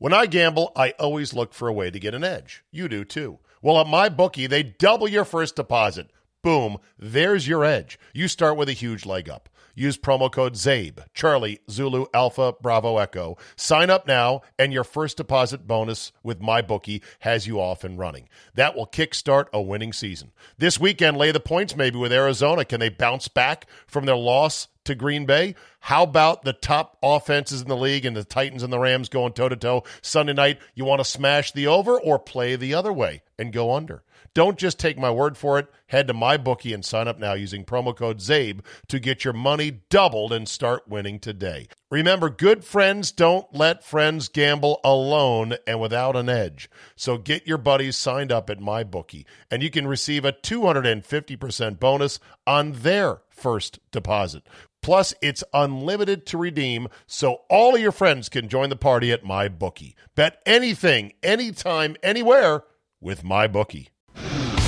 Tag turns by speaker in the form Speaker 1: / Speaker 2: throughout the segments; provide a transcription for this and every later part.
Speaker 1: When I gamble, I always look for a way to get an edge. You do too. Well, at my bookie, they double your first deposit. Boom, there's your edge. You start with a huge leg up. Use promo code CZABE, Charlie, Zulu, Alpha, Bravo, Echo. Sign up now, and your first deposit bonus with MyBookie has you off and running. That will kickstart a winning season. This weekend, lay the points maybe with Arizona. Can they bounce back from their loss to Green Bay? How about the top offenses in the league and the Titans and the Rams going toe to toe Sunday night? You want to smash the over or play the other way and go under? Don't just take my word for it. Head to MyBookie and sign up now using promo code CZABE to get your money doubled and start winning today. Remember, good friends don't let friends gamble alone and without an edge. So get your buddies signed up at MyBookie, and you can receive a 250% bonus on their first deposit. Plus, it's unlimited to redeem, so all of your friends can join the party at MyBookie. Bet anything, anytime, anywhere with MyBookie.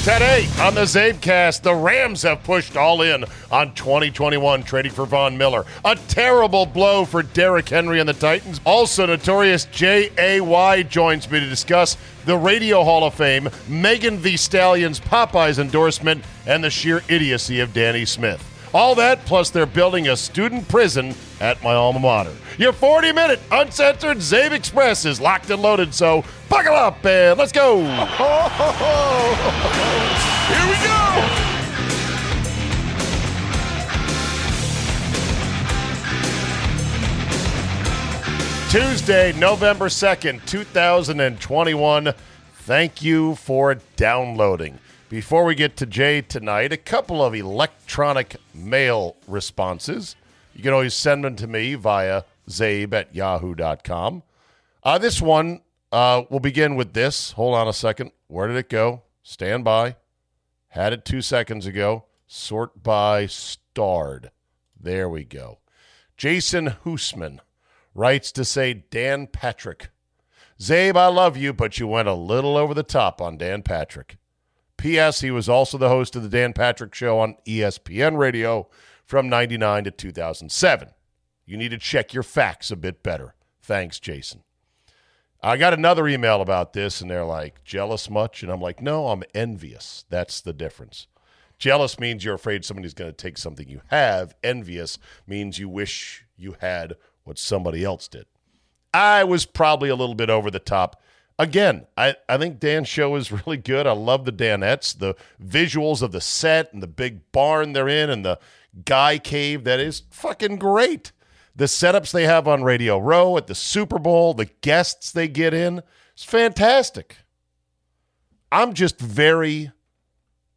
Speaker 1: Today on the Czabecast, the Rams have pushed all in on 2021 trading for Von Miller. A terrible blow for Derrick Henry and the Titans. Also, notorious J.A.Y. joins me to discuss the Radio Hall of Fame, Megan Thee Stallion's Popeyes endorsement, and the sheer idiocy of Danny Smith. All that, plus they're building a student prison at my alma mater. Your 40 minute uncensored Czabe Express is locked and loaded, so buckle up and let's go.
Speaker 2: Here we go!
Speaker 1: Tuesday, November 2nd, 2021. Thank you for downloading. Before we get to Jay tonight, a couple of electronic mail responses. You can always send them to me via czabe at yahoo.com. Uh, this one, uh, we'll begin with this. Hold on a second. Where did it go? Stand by. Had it two seconds ago. Sort by starred. There we go. Jason Hoosman writes to say Dan Patrick. Czabe, I love you, but you went a little over the top on Dan Patrick. P.S. He was also the host of the Dan Patrick Show on ESPN Radio from 99 to 2007. You need to check your facts a bit better. Thanks, Jason. I got another email about this, and they're like, jealous much? And I'm like, no, I'm envious. That's the difference. Jealous means you're afraid somebody's going to take something you have. Envious means you wish you had what somebody else did. I was probably a little bit over the top. Again, I, I think Dan's show is really good. I love the Danettes, the visuals of the set and the big barn they're in and the guy cave. That is fucking great. The setups they have on Radio Row at the Super Bowl, the guests they get in, it's fantastic. I'm just very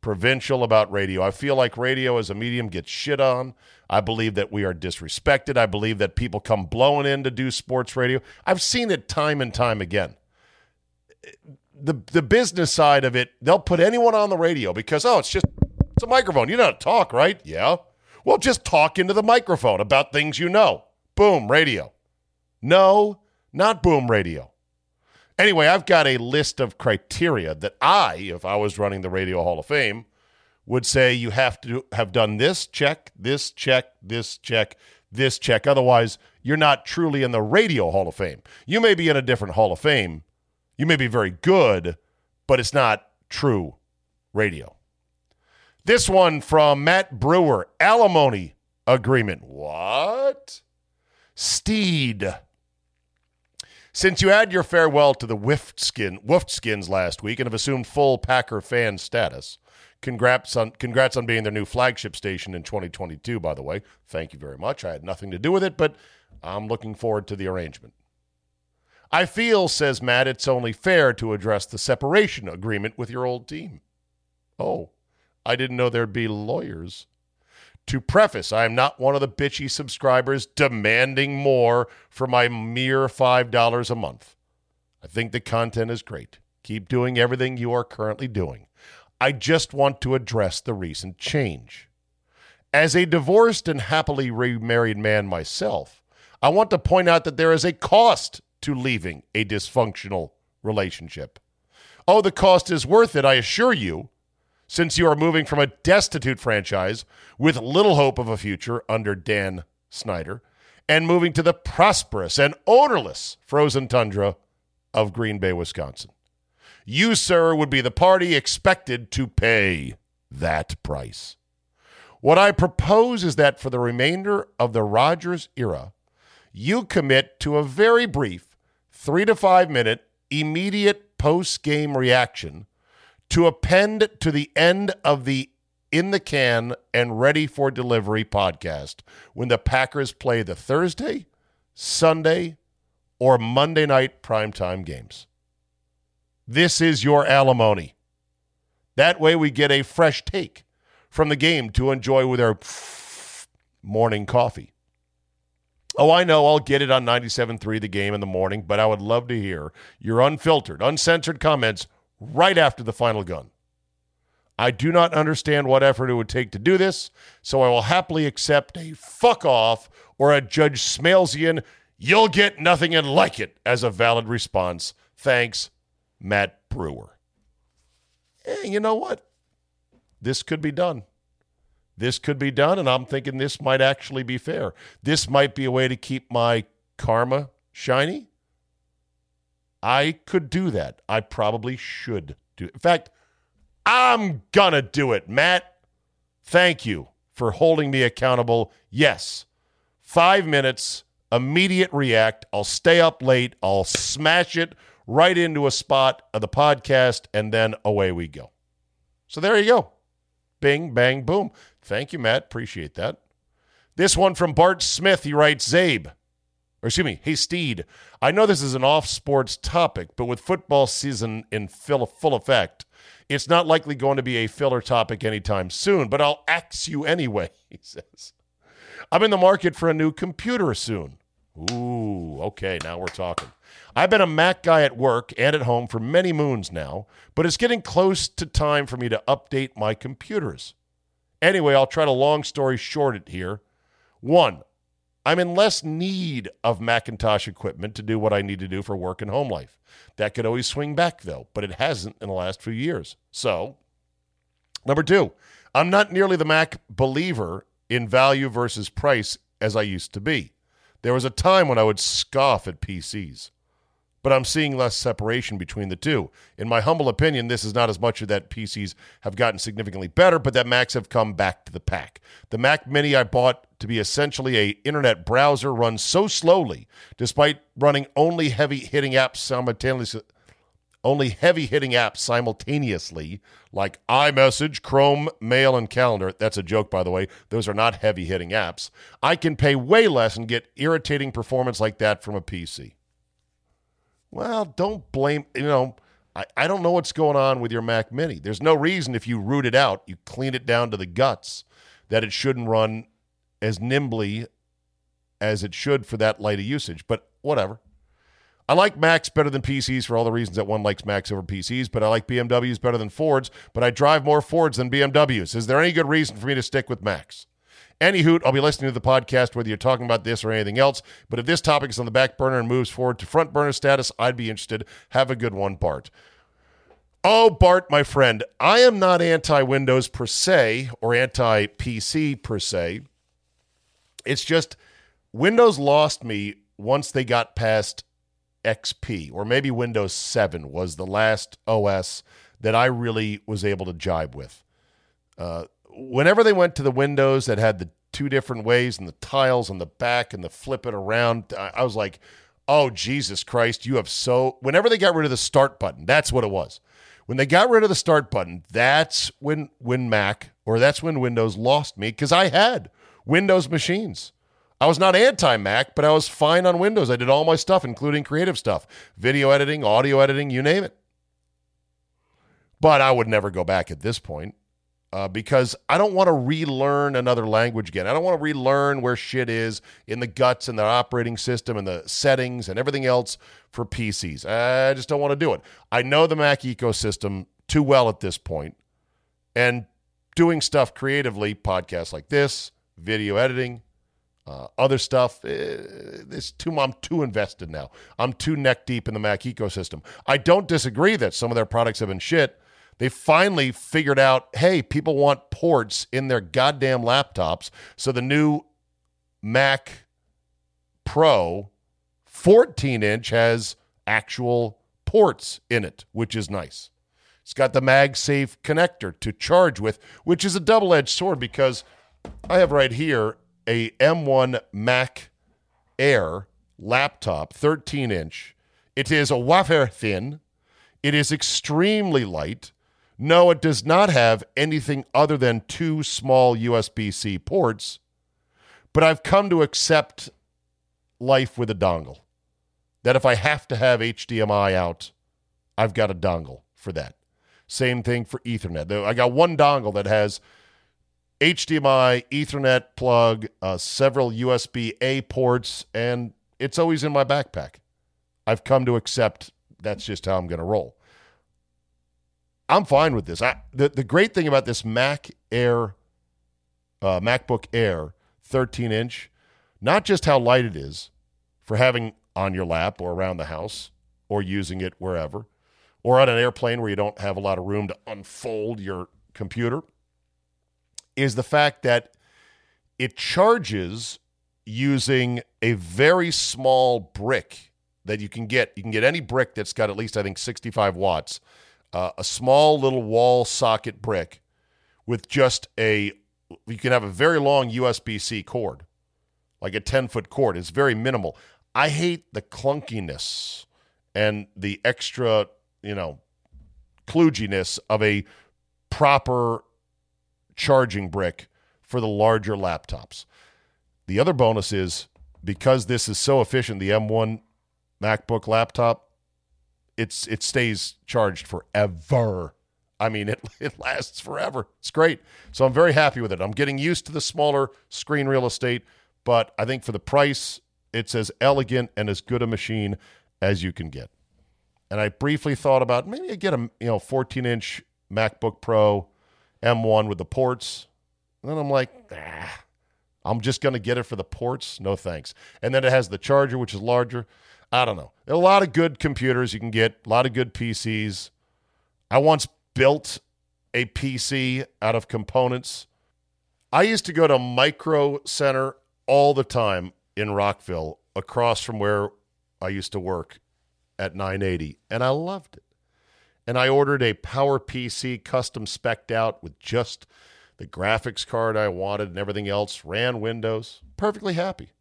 Speaker 1: provincial about radio. I feel like radio as a medium gets shit on. I believe that we are disrespected. I believe that people come blowing in to do sports radio. I've seen it time and time again. The the business side of it, they'll put anyone on the radio because oh, it's just it's a microphone. You know how to talk, right? Yeah. Well, just talk into the microphone about things you know. Boom, radio. No, not boom radio. Anyway, I've got a list of criteria that I, if I was running the Radio Hall of Fame, would say you have to have done this check, this check, this check, this check. Otherwise, you're not truly in the Radio Hall of Fame. You may be in a different Hall of Fame. You may be very good, but it's not true radio. This one from Matt Brewer alimony agreement. What? Steed. Since you had your farewell to the Wolfskin, Wolfskins last week and have assumed full Packer fan status, congrats on congrats on being their new flagship station in 2022. By the way, thank you very much. I had nothing to do with it, but I'm looking forward to the arrangement. I feel, says Matt, it's only fair to address the separation agreement with your old team. Oh, I didn't know there'd be lawyers. To preface, I am not one of the bitchy subscribers demanding more for my mere $5 a month. I think the content is great. Keep doing everything you are currently doing. I just want to address the recent change. As a divorced and happily remarried man myself, I want to point out that there is a cost to leaving a dysfunctional relationship. Oh, the cost is worth it, I assure you, since you are moving from a destitute franchise with little hope of a future under Dan Snyder and moving to the prosperous and odorless frozen tundra of Green Bay, Wisconsin. You, sir, would be the party expected to pay that price. What I propose is that for the remainder of the Rodgers era, you commit to a very brief three to five minute immediate post game reaction to append to the end of the in the can and ready for delivery podcast when the Packers play the Thursday, Sunday, or Monday night primetime games. This is your alimony. That way we get a fresh take from the game to enjoy with our morning coffee. Oh, I know I'll get it on 97.3 the game in the morning, but I would love to hear your unfiltered, uncensored comments right after the final gun. I do not understand what effort it would take to do this, so I will happily accept a fuck off or a Judge Smailsian, you'll get nothing and like it as a valid response. Thanks, Matt Brewer. Eh, you know what? This could be done. This could be done, and I'm thinking this might actually be fair. This might be a way to keep my karma shiny. I could do that. I probably should do. It. In fact, I'm gonna do it, Matt. Thank you for holding me accountable. Yes, five minutes, immediate react. I'll stay up late. I'll smash it right into a spot of the podcast, and then away we go. So there you go. Bing, bang, boom. Thank you, Matt. Appreciate that. This one from Bart Smith. He writes, Czabe, or excuse me, hey, Steed. I know this is an off sports topic, but with football season in full, full effect, it's not likely going to be a filler topic anytime soon, but I'll ax you anyway, he says. I'm in the market for a new computer soon. Ooh, okay, now we're talking. I've been a Mac guy at work and at home for many moons now, but it's getting close to time for me to update my computers. Anyway, I'll try to long story short it here. One, I'm in less need of Macintosh equipment to do what I need to do for work and home life. That could always swing back, though, but it hasn't in the last few years. So, number two, I'm not nearly the Mac believer in value versus price as I used to be. There was a time when I would scoff at PCs, but I'm seeing less separation between the two. In my humble opinion, this is not as much of that PCs have gotten significantly better, but that Macs have come back to the pack. The Mac Mini I bought to be essentially a internet browser runs so slowly, despite running only heavy hitting apps simultaneously. Only heavy hitting apps simultaneously, like iMessage, Chrome, Mail, and Calendar. That's a joke, by the way. Those are not heavy hitting apps. I can pay way less and get irritating performance like that from a PC. Well, don't blame, you know, I, I don't know what's going on with your Mac Mini. There's no reason if you root it out, you clean it down to the guts, that it shouldn't run as nimbly as it should for that light of usage, but whatever. I like Macs better than PCs for all the reasons that one likes Macs over PCs, but I like BMWs better than Fords, but I drive more Fords than BMWs. Is there any good reason for me to stick with Macs? Any hoot, I'll be listening to the podcast whether you're talking about this or anything else. But if this topic is on the back burner and moves forward to front burner status, I'd be interested. Have a good one, Bart. Oh, Bart, my friend, I am not anti Windows per se or anti PC per se. It's just Windows lost me once they got past XP, or maybe Windows 7 was the last OS that I really was able to jibe with. Uh, whenever they went to the Windows that had the two different ways and the tiles on the back and the flip it around, I, I was like, oh, Jesus Christ, you have so. Whenever they got rid of the start button, that's what it was. When they got rid of the start button, that's when when Mac or that's when Windows lost me because I had Windows machines. I was not anti Mac, but I was fine on Windows. I did all my stuff, including creative stuff, video editing, audio editing, you name it. But I would never go back at this point uh, because I don't want to relearn another language again. I don't want to relearn where shit is in the guts and the operating system and the settings and everything else for PCs. I just don't want to do it. I know the Mac ecosystem too well at this point. and doing stuff creatively, podcasts like this, video editing, uh, other stuff. Uh, it's too. I'm too invested now. I'm too neck deep in the Mac ecosystem. I don't disagree that some of their products have been shit. They finally figured out, hey, people want ports in their goddamn laptops. So the new Mac Pro 14 inch has actual ports in it, which is nice. It's got the MagSafe connector to charge with, which is a double edged sword because I have right here a M1 Mac Air laptop, 13 inch. It is a wafer thin. It is extremely light. No, it does not have anything other than two small USB C ports, but I've come to accept life with a dongle. That if I have to have HDMI out, I've got a dongle for that. Same thing for Ethernet. I got one dongle that has HDMI, Ethernet plug, uh, several USB A ports, and it's always in my backpack. I've come to accept that's just how I'm going to roll. I'm fine with this. I, the, the great thing about this Mac Air, uh, MacBook Air 13 inch, not just how light it is for having on your lap or around the house or using it wherever, or on an airplane where you don't have a lot of room to unfold your computer, is the fact that it charges using a very small brick that you can get. You can get any brick that's got at least, I think, 65 watts, uh, a small little wall socket brick with just a, you can have a very long USB C cord, like a 10 foot cord. It's very minimal. I hate the clunkiness and the extra, you know, kludginess of a proper charging brick for the larger laptops. The other bonus is because this is so efficient, the M1 MacBook laptop, it's it stays charged forever. I mean, it, it lasts forever. It's great. So I'm very happy with it. I'm getting used to the smaller screen real estate, but I think for the price, it's as elegant and as good a machine as you can get. And I briefly thought about maybe I get a you know 14 inch MacBook Pro M1 with the ports. And then I'm like, ah, I'm just going to get it for the ports. No thanks. And then it has the charger, which is larger. I don't know. a lot of good computers you can get, a lot of good PCs. I once built a PC out of components. I used to go to Micro Center all the time in Rockville, across from where I used to work at 980, and I loved it. And I ordered a Power PC custom specced out with just the graphics card I wanted and everything else, ran Windows, perfectly happy.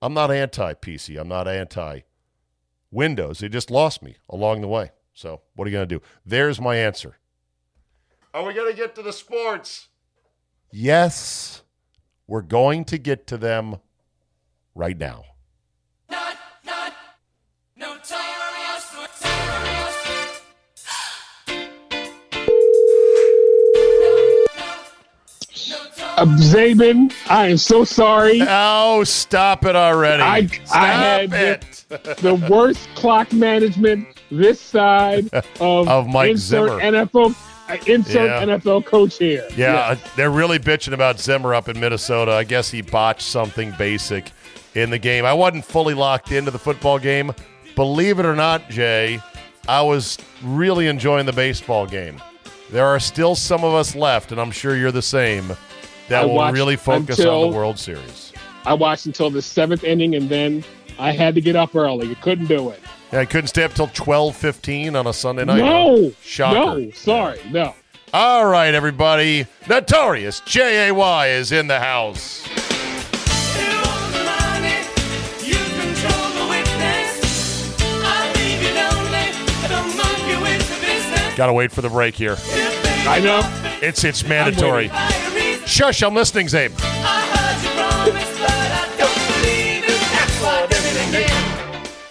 Speaker 1: I'm not anti PC, I'm not anti Windows. It just lost me along the way. So, what are you going to do? There's my answer. Are we going to get to the sports? Yes, we're going to get to them right now.
Speaker 3: Zabin, I am so sorry.
Speaker 1: Oh, stop it already. I, stop I had
Speaker 3: it. The, the, worst clock management this side of,
Speaker 1: of Mike
Speaker 3: insert
Speaker 1: Zimmer.
Speaker 3: NFL uh, insert yeah. NFL coach here.
Speaker 1: Yeah, they're really bitching about Zimmer up in Minnesota. I guess he botched something basic in the game. I wasn't fully locked into the football game. Believe it or not, Jay, I was really enjoying the baseball game. There are still some of us left, and I'm sure you're the same that I will really focus until, on the World Series.
Speaker 3: I watched until the seventh inning, and then I had to get up early. I couldn't do it.
Speaker 1: Yeah, I couldn't stay up till twelve fifteen on a Sunday night.
Speaker 3: No,
Speaker 1: shocker.
Speaker 3: No, sorry, no.
Speaker 1: All right, everybody. Notorious J A Y is in the house. Got to wait for the break here.
Speaker 3: I know.
Speaker 1: It's it's mandatory. Shush, I'm listening, Czabe.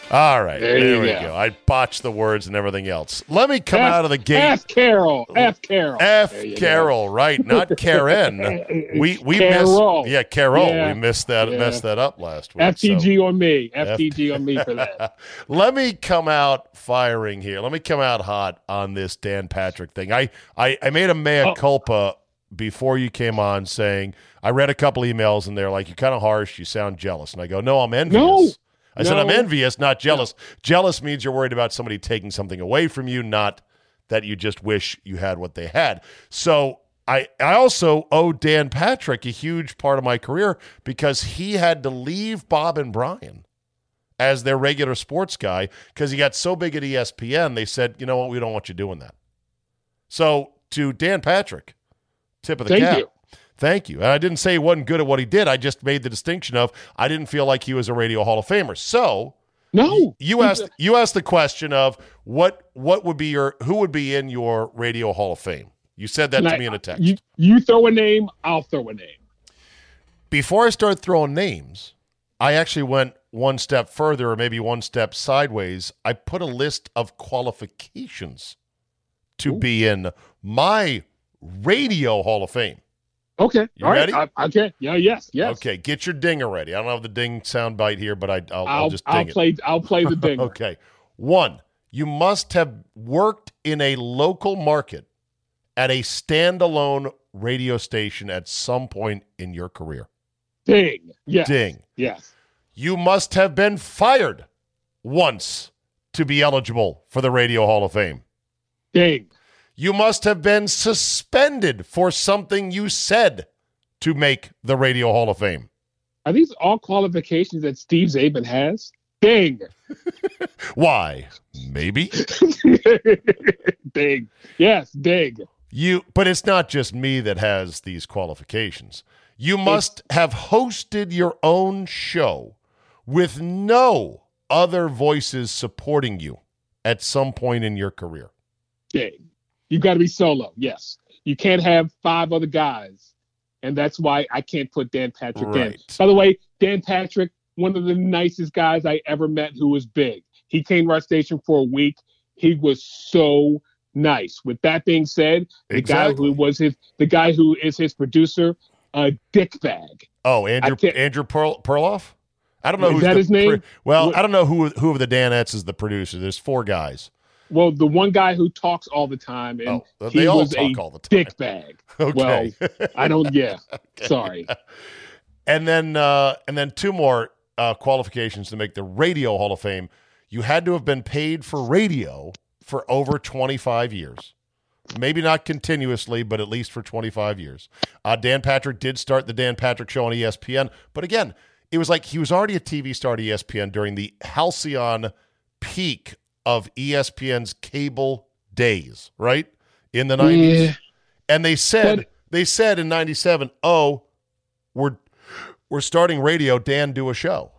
Speaker 1: All right, there, there we go. go. I botched the words and everything else. Let me come
Speaker 3: F,
Speaker 1: out of the gate.
Speaker 3: F Carol, F Carol,
Speaker 1: F Carol, go. right? Not Karen. we we
Speaker 3: Carol.
Speaker 1: missed, yeah, Carol. Yeah. We missed that, yeah. messed that up last week.
Speaker 3: FTG so. on me, FTG F- on me for that.
Speaker 1: Let me come out firing here. Let me come out hot on this Dan Patrick thing. I I, I made a mea oh. culpa before you came on saying I read a couple emails and they're like you're kind of harsh, you sound jealous, and I go no, I'm envious.
Speaker 3: No.
Speaker 1: I no. said I'm envious, not jealous. No. Jealous means you're worried about somebody taking something away from you, not that you just wish you had what they had. So I I also owe Dan Patrick a huge part of my career because he had to leave Bob and Brian as their regular sports guy because he got so big at ESPN. They said, you know what, we don't want you doing that. So to Dan Patrick, tip of the
Speaker 3: Thank
Speaker 1: cap.
Speaker 3: you.
Speaker 1: Thank you. And I didn't say he wasn't good at what he did. I just made the distinction of I didn't feel like he was a radio Hall of Famer. So
Speaker 3: No,
Speaker 1: you asked you asked the question of what what would be your who would be in your radio Hall of Fame. You said that
Speaker 3: And
Speaker 1: to
Speaker 3: I-
Speaker 1: me in a text.
Speaker 3: You, you throw a name, I'll throw a name.
Speaker 1: Before I start throwing names, I actually went one step further or maybe one step sideways. I put a list of qualifications to be in my radio Hall of Fame.
Speaker 3: Okay,
Speaker 1: You
Speaker 3: all right.
Speaker 1: ready?
Speaker 3: I, okay, yeah, yes, yes.
Speaker 1: Okay, get your dinger ready. I don't have the ding sound bite here, but I, I'll, I'll
Speaker 3: I'll
Speaker 1: just ding
Speaker 3: I'll
Speaker 1: it.
Speaker 3: play I'll play the ding.
Speaker 1: Okay. One, you must have worked in a local market at a standalone radio station at some point in your career.
Speaker 3: Ding. Yes.
Speaker 1: Ding.
Speaker 3: Yes.
Speaker 1: You must have been fired once to be eligible for the Radio Hall of Fame.
Speaker 3: Ding.
Speaker 1: You must have been suspended for something you said to make the Radio Hall of Fame.
Speaker 3: Are these all qualifications that Steve Czaban has? Ding.
Speaker 1: Why? Maybe.
Speaker 3: ding. Yes, ding.
Speaker 1: You but it's not just me that has these qualifications. You must have hosted your own show with no other voices supporting you at some point in your career.
Speaker 3: Ding. You got to be solo. Yes. You can't have five other guys. And that's why I can't put Dan Patrick in. By the way, Dan Patrick, one of the nicest guys I ever met who was big. He came to our station for a week. He was so nice. With that being said, the guy who was his the guy who is his producer, a dick bag.
Speaker 1: Oh, Andrew Andrew Perl, Perloff? I don't know
Speaker 3: Is
Speaker 1: who's
Speaker 3: that his name?
Speaker 1: well,
Speaker 3: What-
Speaker 1: I don't know who who of the Danettes is the producer. There's four guys.
Speaker 3: Well, the one guy who talks all the time and
Speaker 1: Oh,
Speaker 3: he
Speaker 1: they all
Speaker 3: was
Speaker 1: talk
Speaker 3: a
Speaker 1: all the time.
Speaker 3: dick bag.
Speaker 1: Okay.
Speaker 3: I don't yeah. Sorry.
Speaker 1: and then uh, and then two more uh, qualifications to make the Radio Hall of Fame. You had to have been paid for radio for over 25 years. Maybe not continuously, but at least for 25 years. Uh, Dan Patrick did start the Dan Patrick Show on ESPN, but again, it was like he was already a TV star at ESPN during the halcyon peak of ESPN's cable days, right? In the 90s.
Speaker 3: Yeah.
Speaker 1: And they said
Speaker 3: But-
Speaker 1: they said in 97, "Oh, we're we're starting radio, Dan do a show."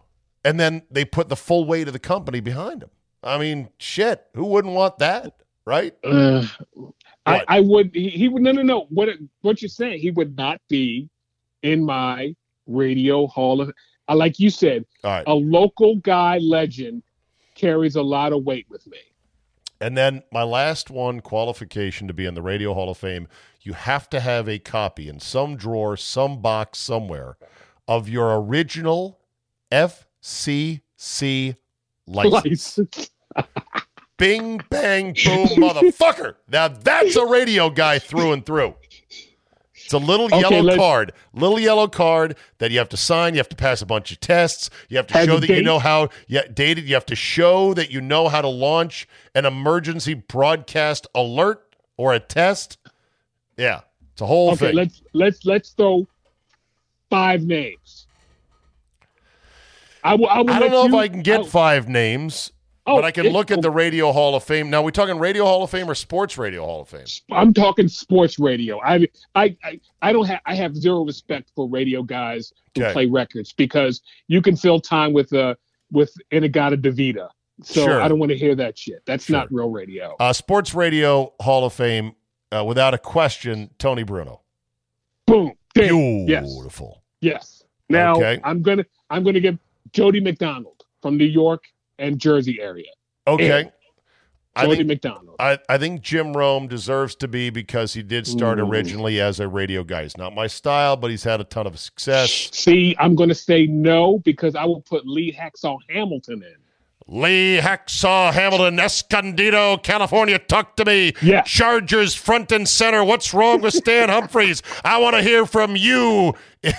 Speaker 1: And then they put the full weight of the company behind him. I mean, shit, who wouldn't want that, right?
Speaker 3: Uh, I, I would. He, he would. No, no, no. What? What you're saying? He would not be in my radio hall of. Like you said,
Speaker 1: right.
Speaker 3: a local guy legend carries a lot of weight with me.
Speaker 1: And then my last one qualification to be in the Radio Hall of Fame, you have to have a copy in some drawer, some box somewhere of your original FCC license.
Speaker 3: License.
Speaker 1: Bing, bang, boom, motherfucker. Now that's a radio guy through and through. It's a little
Speaker 3: Okay,
Speaker 1: yellow
Speaker 3: let's-
Speaker 1: card, little yellow card that you have to sign. You have to pass a bunch of tests. You have to
Speaker 3: Has
Speaker 1: show that you know how. Yeah, dated. You have to show that you know how to launch an emergency broadcast alert or a test. Yeah, it's a whole
Speaker 3: Okay,
Speaker 1: thing.
Speaker 3: let's let's let's throw five names. I. I,
Speaker 1: don't
Speaker 3: let
Speaker 1: know if I can get
Speaker 3: I-
Speaker 1: five names,
Speaker 3: oh,
Speaker 1: but I can look at the Radio Hall of Fame. Now, we talking Radio Hall of Fame or Sports Radio Hall of Fame?
Speaker 3: I'm talking sports radio. I I I, I don't have I have zero respect for radio guys who
Speaker 1: Okay.
Speaker 3: play records because you can fill time with uh with In-A-Gadda-Da-Vida. So
Speaker 1: Sure.
Speaker 3: I don't want to hear that shit. That's
Speaker 1: Sure.
Speaker 3: not real radio.
Speaker 1: Uh, Sports Radio Hall of Fame, uh, without a question, Tony Bruno.
Speaker 3: Boom. Ding. Yes.
Speaker 1: Beautiful.
Speaker 3: Yes. Now
Speaker 1: Okay.
Speaker 3: I'm gonna I'm gonna give Jody McDonald from New York and Jersey area.
Speaker 1: Okay. I
Speaker 3: Jody
Speaker 1: think,
Speaker 3: McDonald.
Speaker 1: I, I think Jim Rome deserves to be because he did start
Speaker 3: Ooh.
Speaker 1: originally as a radio guy. He's not my style, but he's had a ton of success.
Speaker 3: See, I'm gonna say no because I will put Lee Hacksaw Hamilton in.
Speaker 1: Lee Hacksaw Hamilton, Escondido, California, talk to me.
Speaker 3: Yeah.
Speaker 1: Chargers front and center. What's wrong with Stan Humphries? I want to hear from you.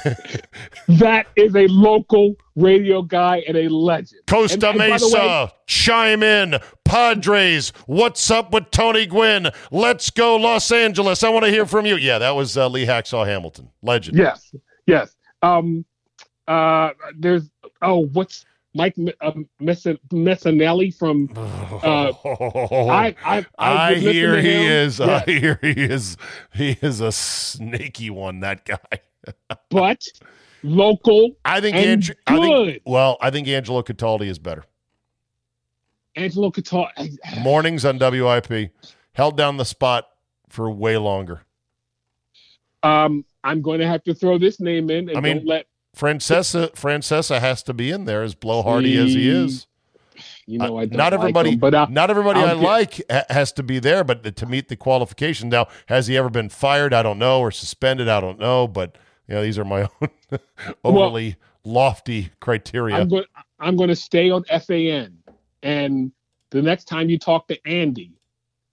Speaker 3: That is a local radio guy and a legend.
Speaker 1: Costa
Speaker 3: And- and
Speaker 1: Mesa,
Speaker 3: way-
Speaker 1: chime in. Padres, what's up with Tony Gwynn? Let's go, Los Angeles. I want to hear from you. Yeah, that was uh, Lee Hacksaw Hamilton, legend.
Speaker 3: Yes, yes. Um, uh, there's oh, what's Mike um, Missanelli from. Uh, I I,
Speaker 1: I
Speaker 3: was listening
Speaker 1: hear he
Speaker 3: him.
Speaker 1: is. I hear he is. He is a snaky one. That guy.
Speaker 3: but local
Speaker 1: I think.
Speaker 3: and
Speaker 1: Andrew, I think.
Speaker 3: good.
Speaker 1: Well, I think Angelo Cataldi is better.
Speaker 3: Angelo Qatar.
Speaker 1: Mornings on WIP held down the spot for way longer.
Speaker 3: Um, I'm going to have to throw this name in and
Speaker 1: I mean,
Speaker 3: don't let
Speaker 1: Francesa Francesa has to be in there as blowhardy as he is.
Speaker 3: you know I don't
Speaker 1: not
Speaker 3: like
Speaker 1: everybody,
Speaker 3: him, but uh,
Speaker 1: not everybody I
Speaker 3: I'll get-
Speaker 1: like ha- has to be there, but to meet the qualification. Now, has he ever been fired? I don't know, or suspended? I don't know, but you know, these are my own overly lofty criteria.
Speaker 3: I'm going I'm going to stay on FAN and the next time you talk to Andy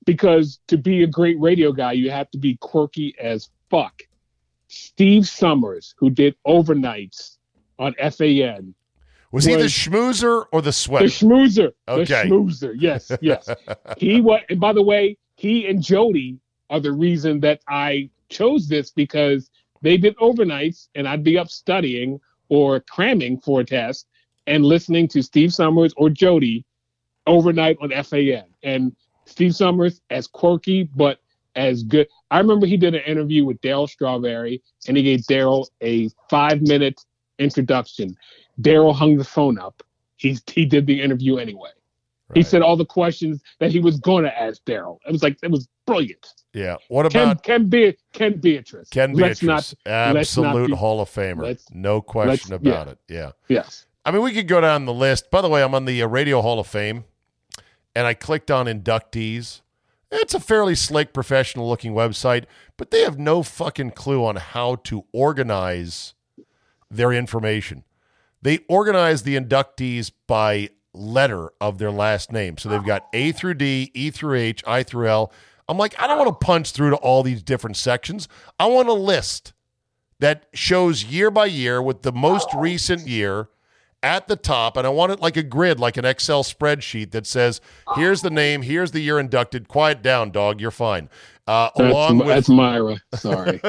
Speaker 3: because to be a great radio guy you have to be quirky as fuck. Steve Somers who did overnights on FAN.
Speaker 1: was he the
Speaker 3: was-
Speaker 1: schmoozer or the sweater?
Speaker 3: The schmoozer.
Speaker 1: Okay.
Speaker 3: The schmoozer. Yes, yes. he was and by the way, he and Jody are the reason that I chose this because they did overnights and I'd be up studying or cramming for a test and listening to Steve Somers or Jody overnight on FAN. And Steve Somers as quirky but as good. I remember he did an interview with Darryl Strawberry and he gave Darryl a five minute introduction. Darryl hung the phone up. He he did the interview anyway. He said all the questions that he was going to ask Daryl. It was like it was brilliant.
Speaker 1: "Yeah." What
Speaker 3: Ken
Speaker 1: about
Speaker 3: Ken, Be- Ken Beatrice.
Speaker 1: Ken Beatrice?
Speaker 3: not. not
Speaker 1: Absolute
Speaker 3: be-
Speaker 1: Hall of Famer, no question about it. Yeah.
Speaker 3: Yes.
Speaker 1: I mean, we could go down the list. By the way, I'm on the uh, Radio Hall of Fame, and I clicked on inductees. It's a fairly slick, professional looking website, but they have no fucking clue on how to organize their information. They organize the inductees by letter of their last name. So they've got A through D, E through H, I through L. I'm like, I don't want to punch through to all these different sections. I want a list that shows year by year with the most recent year at the top, and I want it like a grid, like an Excel spreadsheet that says, "Here's the name, here's the year inducted." Quiet down, dog. You're fine. Uh,
Speaker 3: That's,
Speaker 1: along with,
Speaker 3: that's Myra. Sorry.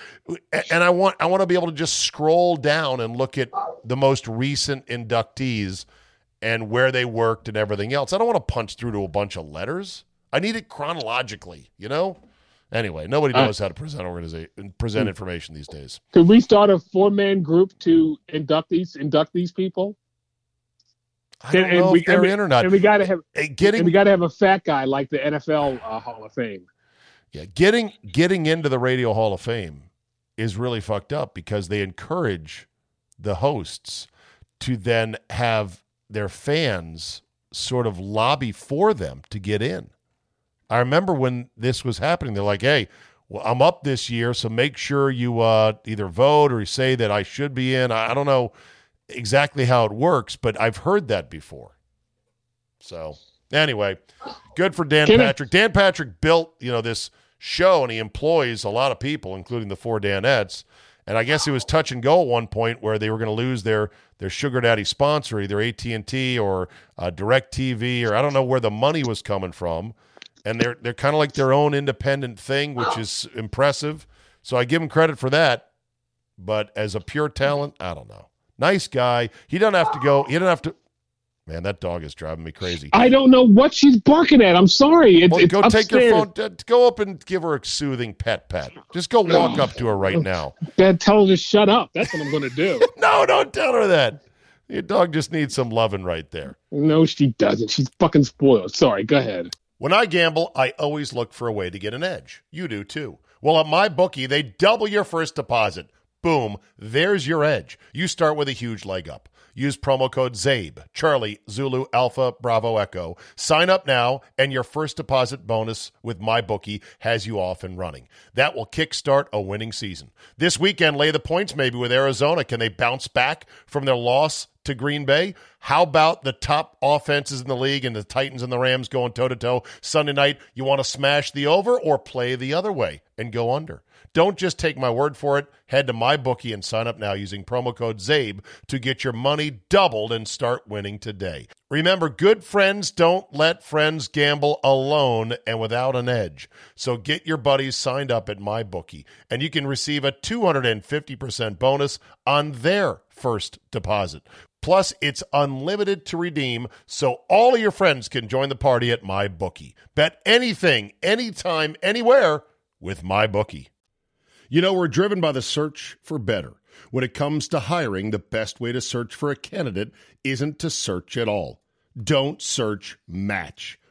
Speaker 1: and I want I want to be able to just scroll down and look at the most recent inductees and where they worked and everything else. I don't want to punch through to a bunch of letters. I need it chronologically. You know. Anyway, nobody
Speaker 3: Uh,
Speaker 1: knows how to present organization present information these days.
Speaker 3: Could we start a four man group to induct these induct these people?
Speaker 1: I don't
Speaker 3: And- and
Speaker 1: know
Speaker 3: we-
Speaker 1: if they're
Speaker 3: we-
Speaker 1: in or not.
Speaker 3: And we gotta have and
Speaker 1: Getting
Speaker 3: we gotta have a fat guy like the NFL uh, Hall of Fame.
Speaker 1: Yeah, getting getting into the Radio Hall of Fame is really fucked up because they encourage the hosts to then have their fans sort of lobby for them to get in. I remember when this was happening, they're like, "Hey, well, I'm up this year, so make sure you uh, either vote or you say that I should be in." I I don't know exactly how it works, but I've heard that before. So anyway, good for Dan Patrick. Dan Patrick built, you know, this show and he employs a lot of people, including the four Danettes. And I guess it was touch and go at one point where they were going to lose their their sugar daddy sponsor, either AT and T or uh, Direct TV, or I don't know where the money was coming from. And they're they're kind of like their own independent thing, which is impressive. So I give him credit for that. But as a pure talent, I don't know. Nice guy. He doesn't have to go. He doesn't have to. Man, that dog is driving me crazy.
Speaker 3: I don't know what she's barking at. I'm sorry. It's,
Speaker 1: Well, go take your phone. Go up and give her a soothing pet pat. Just go walk up to her right now.
Speaker 3: Dad, tell her to shut up. That's what I'm going to do.
Speaker 1: No, don't tell her that. Your dog just needs some loving right there.
Speaker 3: no, she doesn't. She's fucking spoiled. Sorry. Go ahead.
Speaker 1: When I gamble, I always look for a way to get an edge. You do too. Well, at my bookie, they double your first deposit. Boom, there's your edge. You start with a huge leg up. Use promo code CZABE, Charlie, Zulu, Alpha, Bravo, Echo. Sign up now, and your first deposit bonus with MyBookie has you off and running. That will kickstart a winning season. This weekend, lay the points maybe with Arizona. Can they bounce back from their loss to Green Bay? How about the top offenses in the league and the Titans and the Rams going toe to toe Sunday night? You want to smash the over or play the other way and go under? Don't just take my word for it. Head to my bookie and sign up now using promo code CZABE to get your money doubled and start winning today. Remember, good friends don't let friends gamble alone and without an edge. So get your buddies signed up at my bookie, and you can receive a 250% bonus on their first deposit. Plus, it's unlimited to redeem, so all of your friends can join the party at MyBookie. Bet anything, anytime, anywhere with MyBookie. You know, we're driven by the search for better. When it comes to hiring, the best way to search for a candidate isn't to search at all. Don't search, match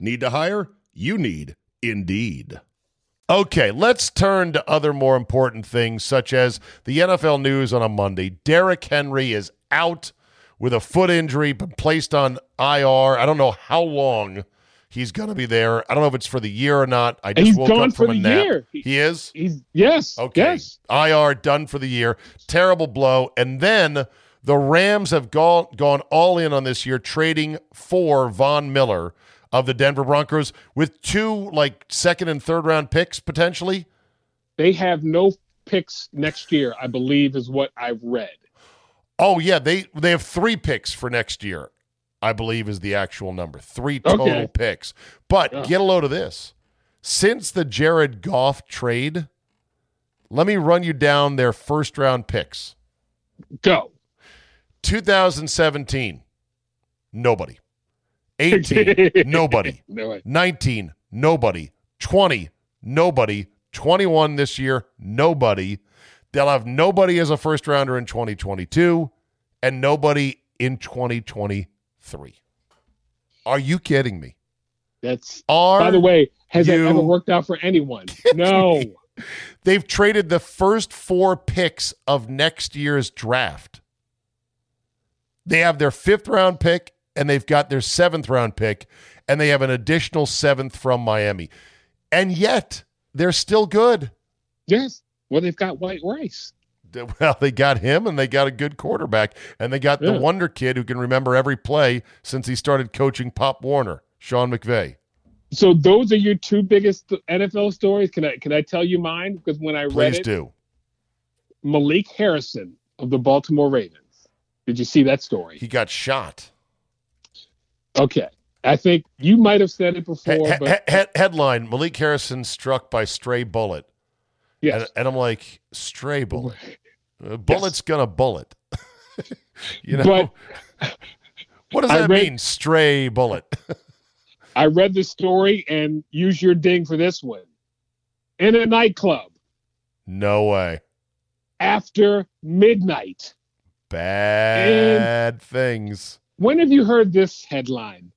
Speaker 1: Need to hire? You need Indeed. Okay, let's turn to other more important things, such as the NFL news on a Monday. Derrick Henry is out with a foot injury, but placed on IR. I don't know how long he's going to be there. I don't know if it's for the year or not. I just
Speaker 3: He's
Speaker 1: woke
Speaker 3: gone
Speaker 1: up from
Speaker 3: for
Speaker 1: a
Speaker 3: the
Speaker 1: nap.
Speaker 3: year.
Speaker 1: He is?
Speaker 3: He's yes.
Speaker 1: Okay.
Speaker 3: Yes.
Speaker 1: IR done for the year. Terrible blow. And then the Rams have gone gone all in on this year, trading for Von Miller of the Denver Broncos with two like second and third round picks potentially.
Speaker 3: They have no picks next year, I believe, is what I've read.
Speaker 1: Oh yeah, they they have three picks for next year. I believe is the actual number. Three total
Speaker 3: Okay.
Speaker 1: picks. But
Speaker 3: Yeah.
Speaker 1: get a load of this. Since the Jared Goff trade, let me run you down their first round picks.
Speaker 3: Go.
Speaker 1: 2017, nobody. 18, nobody.
Speaker 3: No
Speaker 1: 19, nobody. 20, nobody. 21 this year, nobody. They'll have nobody as a first rounder in 2022 and nobody in 2023. Are you kidding me?
Speaker 3: That's
Speaker 1: Are
Speaker 3: by the way, has that ever worked out for anyone? No.
Speaker 1: they've traded the first four picks of next year's draft. They have their fifth round pick and they've got their seventh round pick and they have an additional seventh from Miami. And yet they're still good.
Speaker 3: Yes. Well, they've got white rice.
Speaker 1: Well, they got him and they got a good quarterback and they got the wonder kid who can remember every play since he started coaching Pop Warner, Sean McVay.
Speaker 3: So those are your two biggest NFL stories. Can I can I tell you mine? Because when I read
Speaker 1: Please
Speaker 3: it,
Speaker 1: do.
Speaker 3: Malik Harrison of the Baltimore Ravens. Did you see that story?
Speaker 1: He got shot.
Speaker 3: Okay. I think you might have said it before,
Speaker 1: he-
Speaker 3: but
Speaker 1: he- headline Malik Harrison struck by stray bullet.
Speaker 3: yes.
Speaker 1: And, and I'm like, stray bullet. A uh, bullet's gonna bullet. you know,
Speaker 3: But
Speaker 1: what does
Speaker 3: I
Speaker 1: that
Speaker 3: read-
Speaker 1: mean? Stray bullet.
Speaker 3: I read the story and use your ding for this one. In a nightclub
Speaker 1: no way.
Speaker 3: after midnight.
Speaker 1: Bad things.
Speaker 3: When have you heard this headline?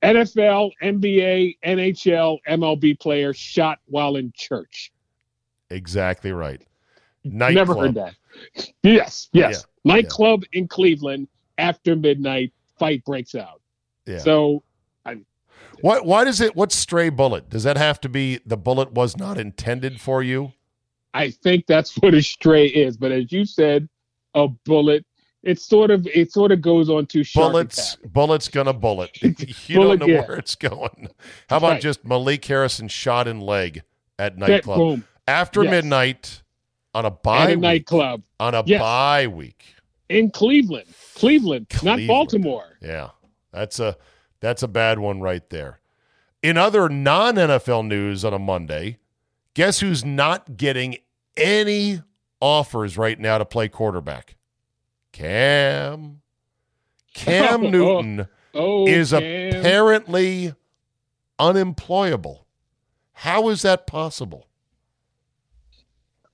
Speaker 3: NFL, NBA, NHL, MLB player shot while in church.
Speaker 1: Exactly right. Nightclub.
Speaker 3: Never heard that. Yes, yes. Nightclub in Cleveland after midnight, fight breaks out.
Speaker 1: Yeah.
Speaker 3: So I.
Speaker 1: Why, why does it? What's stray bullet? Does that have to be the bullet was not intended for you?
Speaker 3: I think that's what a stray is. But as you said, a bullet. It sort of it sort of goes on to
Speaker 1: Bullets, bullets gonna bullet. you
Speaker 3: Bullet,
Speaker 1: don't know
Speaker 3: yeah.
Speaker 1: where it's going. How about
Speaker 3: Right.
Speaker 1: just Malik Harrison shot in leg at nightclub after
Speaker 3: Yes.
Speaker 1: midnight on a
Speaker 3: At
Speaker 1: bye
Speaker 3: a
Speaker 1: week.
Speaker 3: nightclub
Speaker 1: on a
Speaker 3: Yes.
Speaker 1: bye week.
Speaker 3: in Cleveland. Cleveland, not Baltimore.
Speaker 1: Yeah, that's a that's a bad one right there. In other non NFL news on a Monday, guess who's not getting any offers right now to play quarterback? Cam. Cam
Speaker 3: Oh,
Speaker 1: Newton
Speaker 3: Oh,
Speaker 1: is
Speaker 3: Cam.
Speaker 1: apparently unemployable. How is that possible?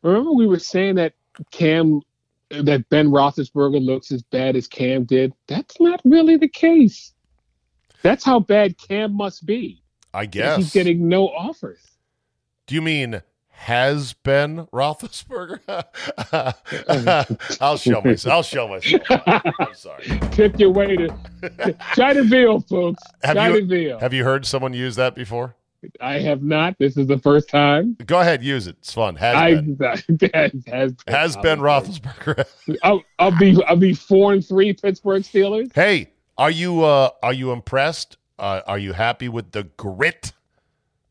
Speaker 3: Remember, we were saying that Cam, that Ben Roethlisberger looks as bad as Cam did. That's not really the case. That's how bad Cam must be.
Speaker 1: I guess
Speaker 3: he's getting no offers.
Speaker 1: Do you mean has been Roethlisberger? I'll show myself. I'll show myself. I'm sorry.
Speaker 3: Tip your way to try to veal, folks.
Speaker 1: Have
Speaker 3: try
Speaker 1: you-
Speaker 3: veal.
Speaker 1: Have you heard someone use that before?
Speaker 3: I have not. This is the first time.
Speaker 1: Go ahead, use it. It's fun. Has
Speaker 3: I
Speaker 1: been.
Speaker 3: has, has,
Speaker 1: Has been Roethlisberger.
Speaker 3: I'll, I'll be I'll be four and three Pittsburgh Steelers.
Speaker 1: hey, are you uh, are you impressed? Uh, are you happy with the grit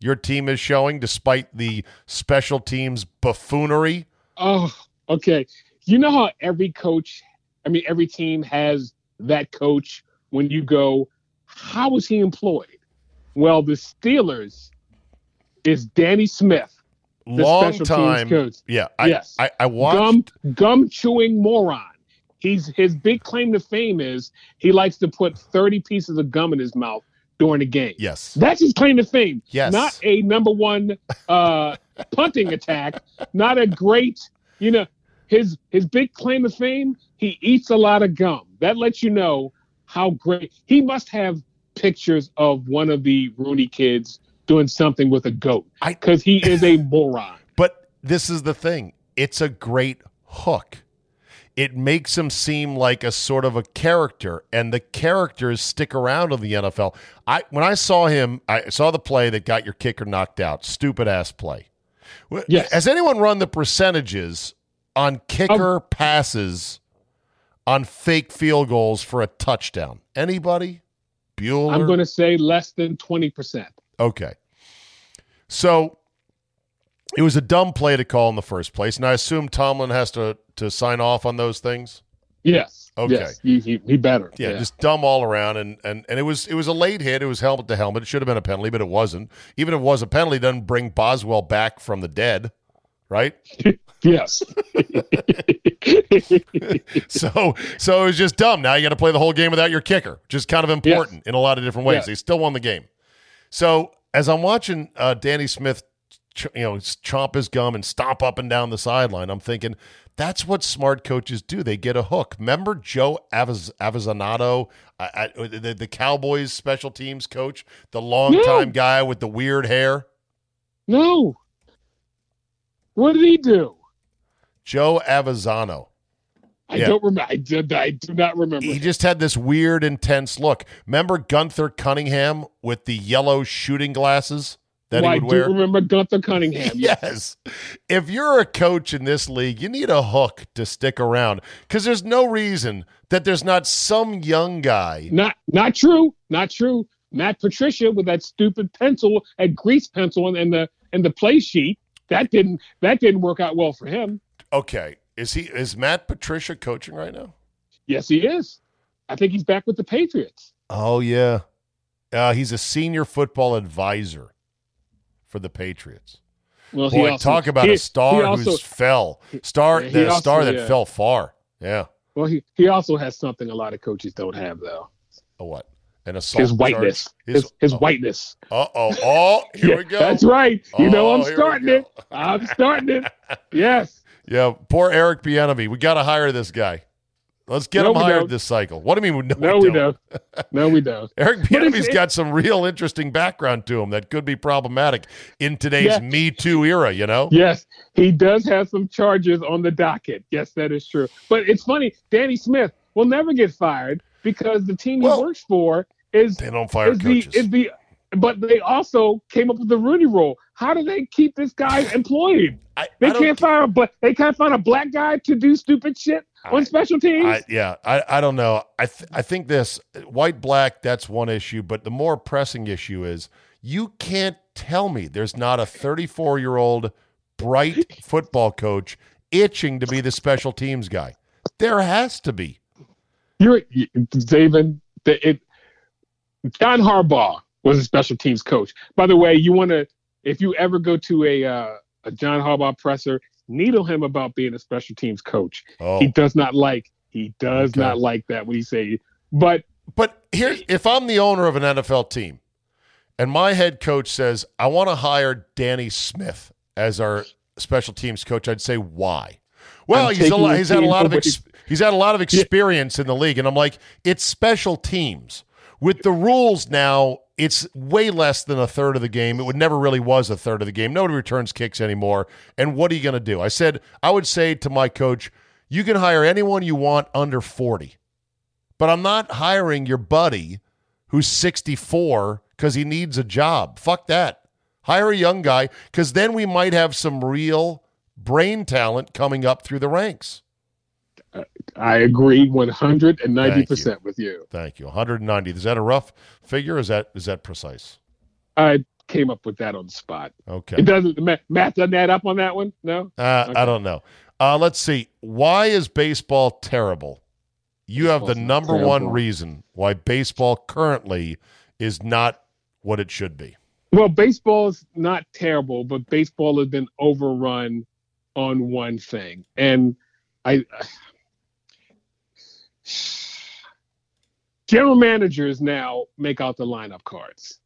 Speaker 1: your team is showing, despite the special teams buffoonery?
Speaker 3: Oh, okay. You know how every coach, I mean, every team has that coach when you go, how was he employed? Well, the Steelers is Danny Smith, the
Speaker 1: Long
Speaker 3: special
Speaker 1: time.
Speaker 3: teams coach.
Speaker 1: Yeah, I,
Speaker 3: Yes.
Speaker 1: I, I
Speaker 3: Gum, gum chewing moron. He's his big claim to fame is he likes to put 30 pieces of gum in his mouth during the game.
Speaker 1: Yes.
Speaker 3: That's his claim to fame.
Speaker 1: Yes.
Speaker 3: Not a number one uh, punting attack. Not a great, you know, his his big claim to fame. He eats a lot of gum. That lets you know how great he must have pictures of one of the Rooney kids doing something with a goat because he is a moron.
Speaker 1: But this is the thing. It's a great hook. It makes him seem like a sort of a character, and the characters stick around in the NFL. I when I saw him, I saw the play that got your kicker knocked out. Stupid ass play.
Speaker 3: Yes.
Speaker 1: Has anyone run the percentages on kicker um, passes on fake field goals for a touchdown? Anybody? Bueller?
Speaker 3: I'm going to say less than 20%.
Speaker 1: Okay. So it was a dumb play to call in the first place, and I assume Tomlin has to to sign off on those things.
Speaker 3: Yes.
Speaker 1: Okay.
Speaker 3: Yes. He, he, he better.
Speaker 1: Yeah, just dumb all around, and and and it was it was a late hit. It was helmet to helmet. It should have been a penalty, but it wasn't. Even if it was a penalty, it doesn't bring Boswell back from the dead, right?
Speaker 3: yes.
Speaker 1: So so it was just dumb. Now you got to play the whole game without your kicker, which is kind of important in a lot of different ways.
Speaker 3: Yes.
Speaker 1: They still won the game. So as I'm watching uh, Danny Smith, ch- you know, chomp his gum and stomp up and down the sideline, I'm thinking that's what smart coaches do. They get a hook. Remember Joe Aviz- Avizzanato, uh, uh, the, the Cowboys special teams coach, the longtime
Speaker 3: Yeah.
Speaker 1: guy with the weird hair.
Speaker 3: no. What did he do?
Speaker 1: Joe Avezzano.
Speaker 3: I
Speaker 1: Yeah.
Speaker 3: don't remember. I did. I do not remember.
Speaker 1: he just had this weird, intense look. Remember Gunther Cunningham with the yellow shooting glasses that
Speaker 3: Well,
Speaker 1: he
Speaker 3: I
Speaker 1: would
Speaker 3: do
Speaker 1: wear?
Speaker 3: remember Gunther Cunningham.
Speaker 1: yes. If you're a coach in this league, you need a hook to stick around because there's no reason that there's not some young guy.
Speaker 3: Not not true. Not true. Matt Patricia with that stupid pencil, that grease pencil, and, and the and the play sheet. That didn't that didn't work out well for him.
Speaker 1: Okay, is he is Matt Patricia coaching right now?
Speaker 3: Yes, he is. I think he's back with the Patriots.
Speaker 1: Oh yeah, uh, he's a senior football advisor for the Patriots.
Speaker 3: Well, he
Speaker 1: Boy,
Speaker 3: also,
Speaker 1: talk about
Speaker 3: he-
Speaker 1: a star
Speaker 3: also,
Speaker 1: who's fell star the
Speaker 3: also-
Speaker 1: star that
Speaker 3: yeah.
Speaker 1: fell far. Yeah.
Speaker 3: well, he, he also has something a lot of coaches don't have though.
Speaker 1: A what? An assault.
Speaker 3: His whiteness.
Speaker 1: charge?
Speaker 3: His, his
Speaker 1: oh,
Speaker 3: whiteness.
Speaker 1: Uh oh. Oh, here
Speaker 3: Yeah,
Speaker 1: we go.
Speaker 3: That's right. You know
Speaker 1: Oh,
Speaker 3: I'm starting it. I'm starting it. Yes.
Speaker 1: Yeah, poor Eric Bieniemy. We got to hire this guy. Let's get
Speaker 3: No,
Speaker 1: him hired
Speaker 3: don't.
Speaker 1: this cycle. What do you mean? No,
Speaker 3: No, we don't. No, we don't.
Speaker 1: Eric
Speaker 3: But
Speaker 1: Bieniemy's got some real interesting background to him that could be problematic in today's
Speaker 3: Yeah.
Speaker 1: Me Too era. You know?
Speaker 3: Yes, he does have some charges on the docket. Yes, that is true. But it's funny, Danny Smith will never get fired because the team
Speaker 1: Well,
Speaker 3: he works for is
Speaker 1: They don't fire
Speaker 3: is the
Speaker 1: coaches.
Speaker 3: is the but they also came up with the Rooney rule. How do they keep this guy employed?
Speaker 1: I,
Speaker 3: They
Speaker 1: I
Speaker 3: can't fire a black they can't find a black guy to do stupid shit on special teams.
Speaker 1: I, yeah, I, I don't know. I th- I think this white black that's one issue, but the more pressing issue is you can't tell me there's not a 34 year old bright football coach itching to be the special teams guy. There has to be.
Speaker 3: You're David. The, it, John Harbaugh was a special teams coach. By the way, you want to if you ever go to a uh, a John Harbaugh presser, needle him about being a special teams coach.
Speaker 1: Oh,
Speaker 3: He does not like he does
Speaker 1: Okay.
Speaker 3: not like that when he say. But
Speaker 1: But here, if I'm the owner of an NFL team and my head coach says, I want to hire Danny Smith as our special teams coach, I'd say, why? Well,
Speaker 3: I'm
Speaker 1: he's, a lot, he's had a lot of ex- he's had a lot of experience in the league, and I'm like, it's special teams. With the rules now, it's way less than a third of the game. It would never really was a third of the game. Nobody returns kicks anymore. And what are you going to do? I said I would say to my coach, you can hire anyone you want under 40. But I'm not hiring your buddy who's 64 because he needs a job. Fuck that. Hire a young guy because then we might have some real brain talent coming up through the ranks.
Speaker 3: I agree 190% with you.
Speaker 1: Thank you. 190. Is that a rough figure? Is that is that precise?
Speaker 3: I came up with that on the spot.
Speaker 1: Okay.
Speaker 3: It doesn't Matt done that up on that one? No.
Speaker 1: Uh,
Speaker 3: Okay.
Speaker 1: I don't know. Uh, let's see. Why is baseball terrible? You have the number one reason why baseball currently is not what it should be.
Speaker 3: Well, baseball is not terrible, but baseball has been overrun on one thing, and I. General managers now make out the lineup cards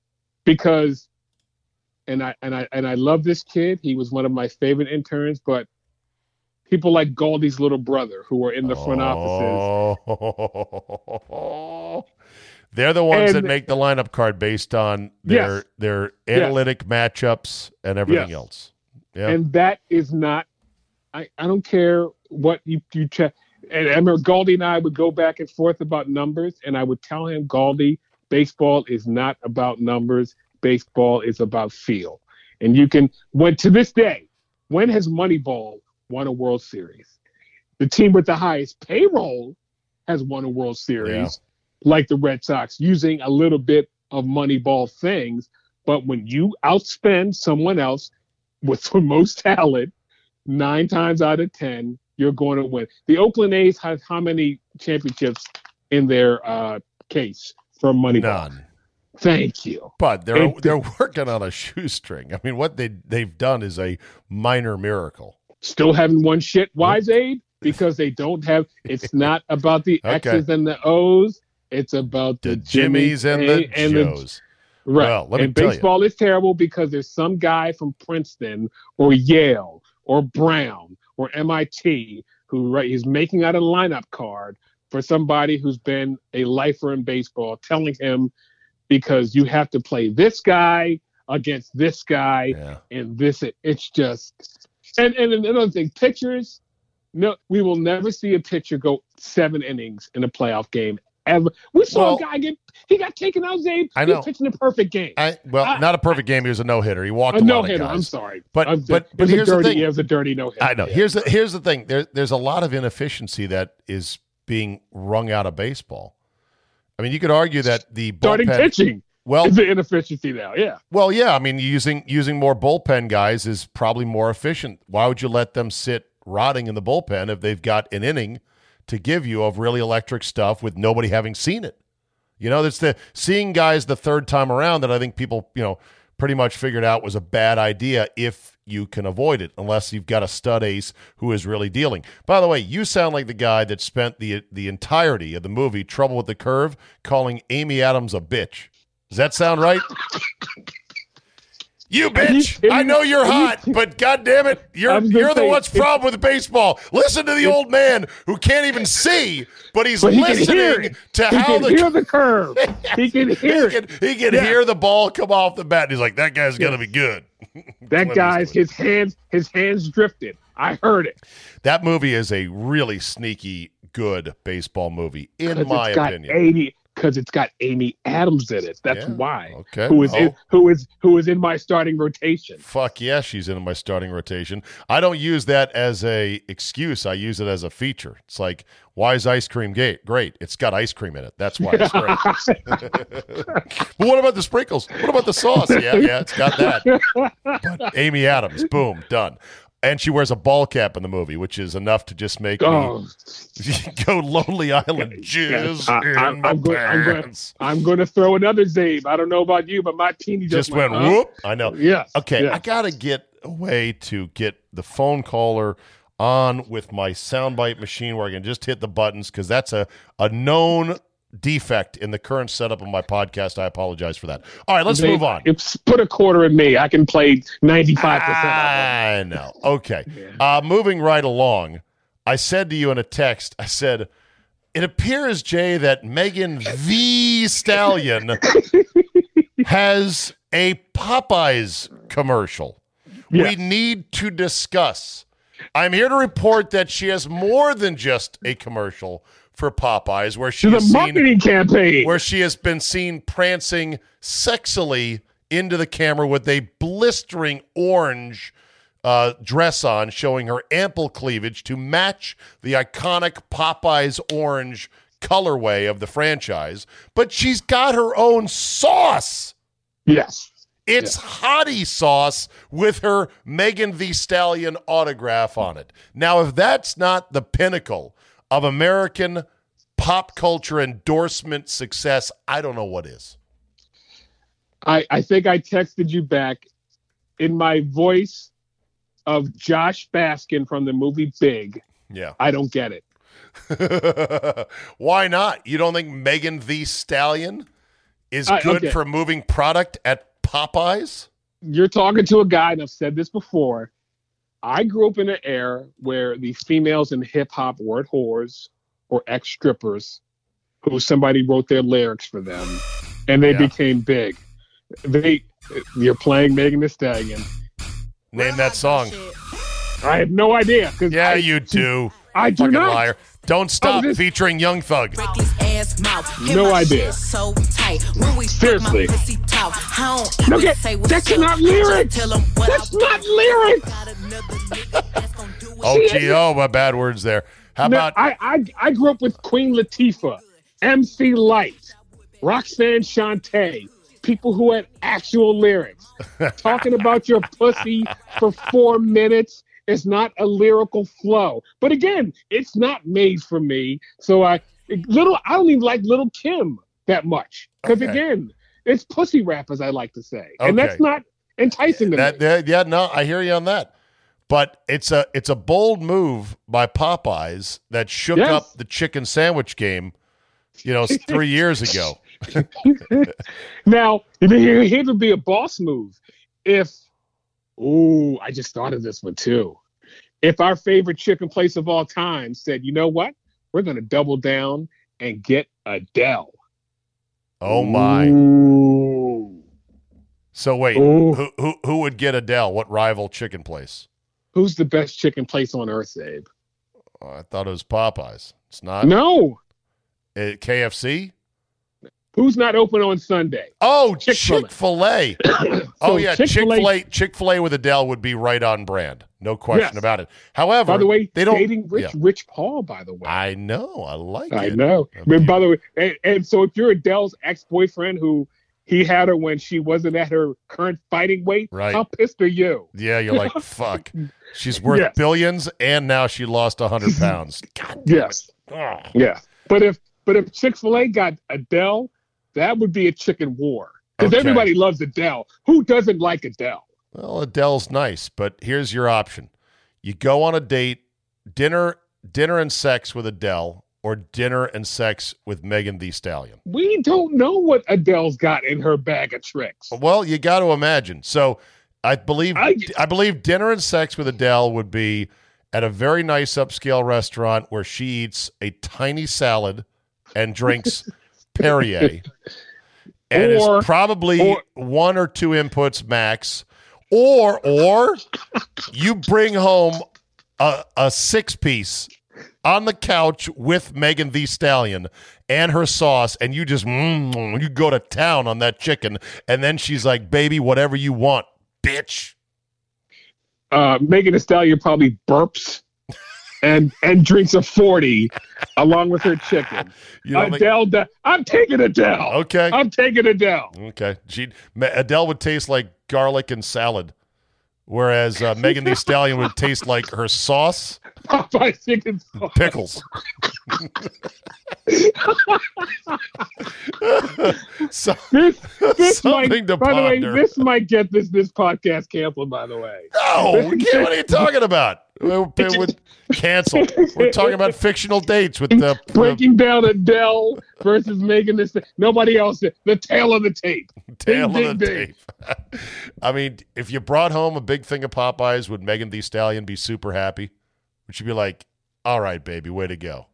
Speaker 3: because, and I and I and I love this kid. He was one of my favorite interns, but people like Goldie's little brother who were in the front offices
Speaker 1: offices. They're the ones that make the lineup card based on their
Speaker 3: Yes.
Speaker 1: their
Speaker 3: Yes.
Speaker 1: analytic matchups and everything
Speaker 3: Yes.
Speaker 1: else. Yeah.
Speaker 3: and that is not I, I don't care what you you check and I remember Galdi and I would go back and forth about numbers and I would tell him Galdi baseball is not about numbers. Baseball is about feel. And you can when to this day when has Moneyball won a World Series? The team with the highest payroll has won a World Series like the Red Sox using a little bit of Moneyball things. But when you outspend someone else with the most talent, nine times out of ten, you're going to win. The Oakland A's have how many championships in their uh, case for Moneyball?
Speaker 1: None.
Speaker 3: Thank you.
Speaker 1: But they're
Speaker 3: And-
Speaker 1: they're working on a shoestring. I mean, what they they've done is a minor miracle.
Speaker 3: Still haven't won shit, Wise Aid, because they don't have. It's not about the
Speaker 1: Okay.
Speaker 3: X's and the O's. It's about
Speaker 1: The
Speaker 3: the,
Speaker 1: Jimmies and the
Speaker 3: A-
Speaker 1: Joes.
Speaker 3: Right.
Speaker 1: Well, let me
Speaker 3: and
Speaker 1: tell you.
Speaker 3: baseball is terrible because there's some guy from Princeton or Yale or Brown or MIT who right he's making out a lineup card for somebody who's been a lifer in baseball, telling him because you have to play this guy against this guy
Speaker 1: Yeah.
Speaker 3: and this it's just and and another thing, pitchers. No, we will never see a pitcher go seven innings in a playoff game ever. We saw
Speaker 1: Well-
Speaker 3: a guy get he got taken out. Czabe,
Speaker 1: I
Speaker 3: he
Speaker 1: know.
Speaker 3: was pitching a perfect game.
Speaker 1: I, well,
Speaker 3: I-
Speaker 1: not a perfect game. He was a no hitter. He walked
Speaker 3: A no hitter. I'm sorry,
Speaker 1: But-
Speaker 3: I'm-
Speaker 1: but- but here's the thing.
Speaker 3: It was a dirty no hitter.
Speaker 1: I know. Here's the here's the thing. There, there's a lot of inefficiency that is being wrung out of baseball. I mean, you could argue that the
Speaker 3: starting
Speaker 1: bullpen.
Speaker 3: pitching
Speaker 1: Well,
Speaker 3: is the inefficiency now. Yeah,
Speaker 1: well, yeah. I mean, using using more bullpen guys is probably more efficient. Why would you let them sit rotting in the bullpen if they've got an inning to give you of really electric stuff with nobody having seen it? You know, that's the seeing guys the third time around that I think people, you know, pretty much figured out was a bad idea if you can avoid it, unless you've got a stud ace who is really dealing. By the way, you sound like the guy that spent the the entirety of the movie Trouble with the Curve calling Amy Adams a bitch. Does that sound right? You bitch! I know you're hot, but god damn it, you're you're the one's problem with baseball. Listen to the old man who can't even see, but he's
Speaker 3: but he
Speaker 1: listening to
Speaker 3: He
Speaker 1: how the
Speaker 3: hear the curve. He can hear
Speaker 1: he
Speaker 3: it.
Speaker 1: can, he can
Speaker 3: Yes.
Speaker 1: hear the ball come off the bat. And he's like, that guy's gonna be good.
Speaker 3: That guy's his hands. His hands drifted. I heard it.
Speaker 1: That movie is a really sneaky good baseball movie, in my opinion.
Speaker 3: eighty. Because it's got Amy Adams in it. That's
Speaker 1: Yeah.
Speaker 3: why.
Speaker 1: Okay.
Speaker 3: Who is
Speaker 1: Oh.
Speaker 3: in, who is who is in my starting rotation?
Speaker 1: Fuck yeah, she's in my starting rotation. I don't use that as a excuse. I use it as a feature. It's like, why is ice cream gay? Great. It's got ice cream in it. That's why it's great. but what about the sprinkles? What about the sauce? Yeah, yeah, it's got that. But Amy Adams, boom, done. And she wears a ball cap in the movie, which is enough to just make
Speaker 3: oh,
Speaker 1: me go Lonely Island jizz
Speaker 3: I-
Speaker 1: in
Speaker 3: I-
Speaker 1: my
Speaker 3: I'm go- I'm go-
Speaker 1: pants.
Speaker 3: I'm going to throw another zabe. I don't know about you, but my peenie just,
Speaker 1: just went whoop. I know.
Speaker 3: Yes.
Speaker 1: Okay,
Speaker 3: yes.
Speaker 1: I gotta get a way to get the phone caller on with my soundbite machine where I can just hit the buttons because that's a a known defect in the current setup of my podcast. I apologize for that. All right, let's
Speaker 3: They-
Speaker 1: move on.
Speaker 3: Put a quarter in me. I can play 95% of.
Speaker 1: I know. Okay. Uh, moving right along, I said to you in a text, I said, it appears, Jay, that Megan Thee Stallion has a Popeyes commercial. We need to discuss. I'm here to report that she has more than just a commercial for Popeyes, where she
Speaker 3: the
Speaker 1: is seen
Speaker 3: campaign.
Speaker 1: where she has been seen prancing sexily into the camera with a blistering orange uh, dress on, showing her ample cleavage to match the iconic Popeyes orange colorway of the franchise. But she's got her own sauce.
Speaker 3: Yes.
Speaker 1: It's hottie sauce with her Megan Thee Stallion autograph on it. Now, if that's not the pinnacle of American pop culture endorsement success, I don't know what is.
Speaker 3: I, I think I texted you back in my voice of Josh Baskin from the movie Big.
Speaker 1: Yeah.
Speaker 3: I don't get it.
Speaker 1: Why not? You don't think Megan Thee Stallion is
Speaker 3: I-
Speaker 1: good
Speaker 3: okay.
Speaker 1: for moving product at Popeyes?
Speaker 3: You're talking to a guy, and I've said this before. I grew up in an era where the females in hip hop weren't whores or ex strippers who somebody wrote their lyrics for them and they
Speaker 1: Yeah.
Speaker 3: became big. They you're playing Megan Thee Stallion.
Speaker 1: Name that song.
Speaker 3: I have no idea.
Speaker 1: Yeah,
Speaker 3: I,
Speaker 1: you do.
Speaker 3: I do
Speaker 1: Fucking
Speaker 3: not.
Speaker 1: liar. Don't oh, stop
Speaker 3: this-
Speaker 1: featuring Young Thug.
Speaker 4: Break his ass mouth. Hit
Speaker 3: No idea.
Speaker 4: shit So tight. When we
Speaker 3: Seriously.
Speaker 4: my pussy talk. I don't
Speaker 3: Look
Speaker 4: even
Speaker 3: at-
Speaker 4: say
Speaker 3: that's
Speaker 4: up.
Speaker 3: not
Speaker 4: Just
Speaker 3: lyrics.
Speaker 4: tell 'em what
Speaker 3: That's
Speaker 4: I
Speaker 3: not
Speaker 4: want.
Speaker 3: lyrics.
Speaker 4: Got another nigga that's gonna do it.
Speaker 1: Oh, gee, oh, my bad words there. How
Speaker 3: No,
Speaker 1: about
Speaker 3: I, I I grew up with Queen Latifah, MC Lyte, Roxanne Shante, people who had actual lyrics. Talking about your pussy for four minutes is not a lyrical flow. But again, it's not made for me. So I little I don't even like Little Kim that much because
Speaker 1: Okay.
Speaker 3: again, it's pussy rap as I like to say, and that's not enticing to
Speaker 1: that,
Speaker 3: me.
Speaker 1: that? Yeah, no, I hear you on that. But it's a it's a bold move by Popeyes that shook
Speaker 3: Yes.
Speaker 1: up the chicken sandwich game, you know, three years ago.
Speaker 3: Now, here, here would be a boss move. If, oh I just thought of this one too. If our favorite chicken place of all time said, you know what? We're going to double down and get Adele.
Speaker 1: Oh my!
Speaker 3: Ooh.
Speaker 1: So wait,
Speaker 3: Ooh.
Speaker 1: who who who would get Adele? What rival chicken place?
Speaker 3: Who's the best chicken place on earth, Abe?
Speaker 1: Oh, I thought it was Popeyes. It's not.
Speaker 3: No.
Speaker 1: Uh, KFC.
Speaker 3: Who's not open on Sunday?
Speaker 1: Oh,
Speaker 3: Chick-fil-A.
Speaker 1: Chick oh yeah, Chick
Speaker 3: Chick-fil-A
Speaker 1: Chick Fil A with Adele would be right on brand. No question
Speaker 3: Yes.
Speaker 1: about it. However,
Speaker 3: By the way,
Speaker 1: they don't.
Speaker 3: dating Rich,
Speaker 1: yeah.
Speaker 3: Rich Paul, by the way.
Speaker 1: I know. I like
Speaker 3: I
Speaker 1: it.
Speaker 3: know.
Speaker 1: Okay.
Speaker 3: But by the way, and, and so if you're Adele's ex-boyfriend who he had her when she wasn't at her current fighting weight,
Speaker 1: Right.
Speaker 3: how pissed are you?
Speaker 1: Yeah, you're like, fuck. She's worth
Speaker 3: Yes.
Speaker 1: billions, and now she lost hundred pounds. God,
Speaker 3: Yes.
Speaker 1: oh.
Speaker 3: Yeah. But if but if Chick-fil-A got Adele, that would be a chicken war. Because
Speaker 1: Okay.
Speaker 3: everybody loves Adele. Who doesn't like Adele?
Speaker 1: Well, Adele's nice, but here's your option: you go on a date, dinner, dinner and sex with Adele, or dinner and sex with Megan Thee Stallion.
Speaker 3: We don't know what Adele's got in her bag of tricks.
Speaker 1: Well, you got to imagine. So, I believe
Speaker 3: I-
Speaker 1: I, believe dinner and sex with Adele would be at a very nice upscale restaurant where she eats a tiny salad and drinks Perrier, and
Speaker 3: Or-
Speaker 1: is probably
Speaker 3: or-
Speaker 1: one or two inputs max, or or you bring home a, a six piece on the couch with Megan Thee Stallion and her sauce, and you just mm, you go to town on that chicken, and then she's like, "Baby, whatever you want, bitch."
Speaker 3: Uh, Megan Thee Stallion probably burps and and drinks a 40 along with her chicken.
Speaker 1: You think-
Speaker 3: Adele, I'm taking Adele.
Speaker 1: okay,
Speaker 3: I'm taking Adele.
Speaker 1: okay. She Adele would taste like garlic and salad, whereas uh, Megan Thee Stallion would taste like her sauce,
Speaker 3: Popeye chicken sauce.
Speaker 1: pickles. So,
Speaker 3: This, this might,
Speaker 1: to
Speaker 3: by the way, this might get this this podcast canceled. By the way,
Speaker 1: no, what are you talking about? We're canceled. We're talking about fictional dates with the
Speaker 3: breaking down Adele versus Megan. This nobody else. The tail of the tape.
Speaker 1: tail
Speaker 3: Ding,
Speaker 1: of the
Speaker 3: ding,
Speaker 1: tape. I mean, if you brought home a big thing of Popeyes, would Megan Thee Stallion be super happy? Would she be like, "All right, baby, way to go"?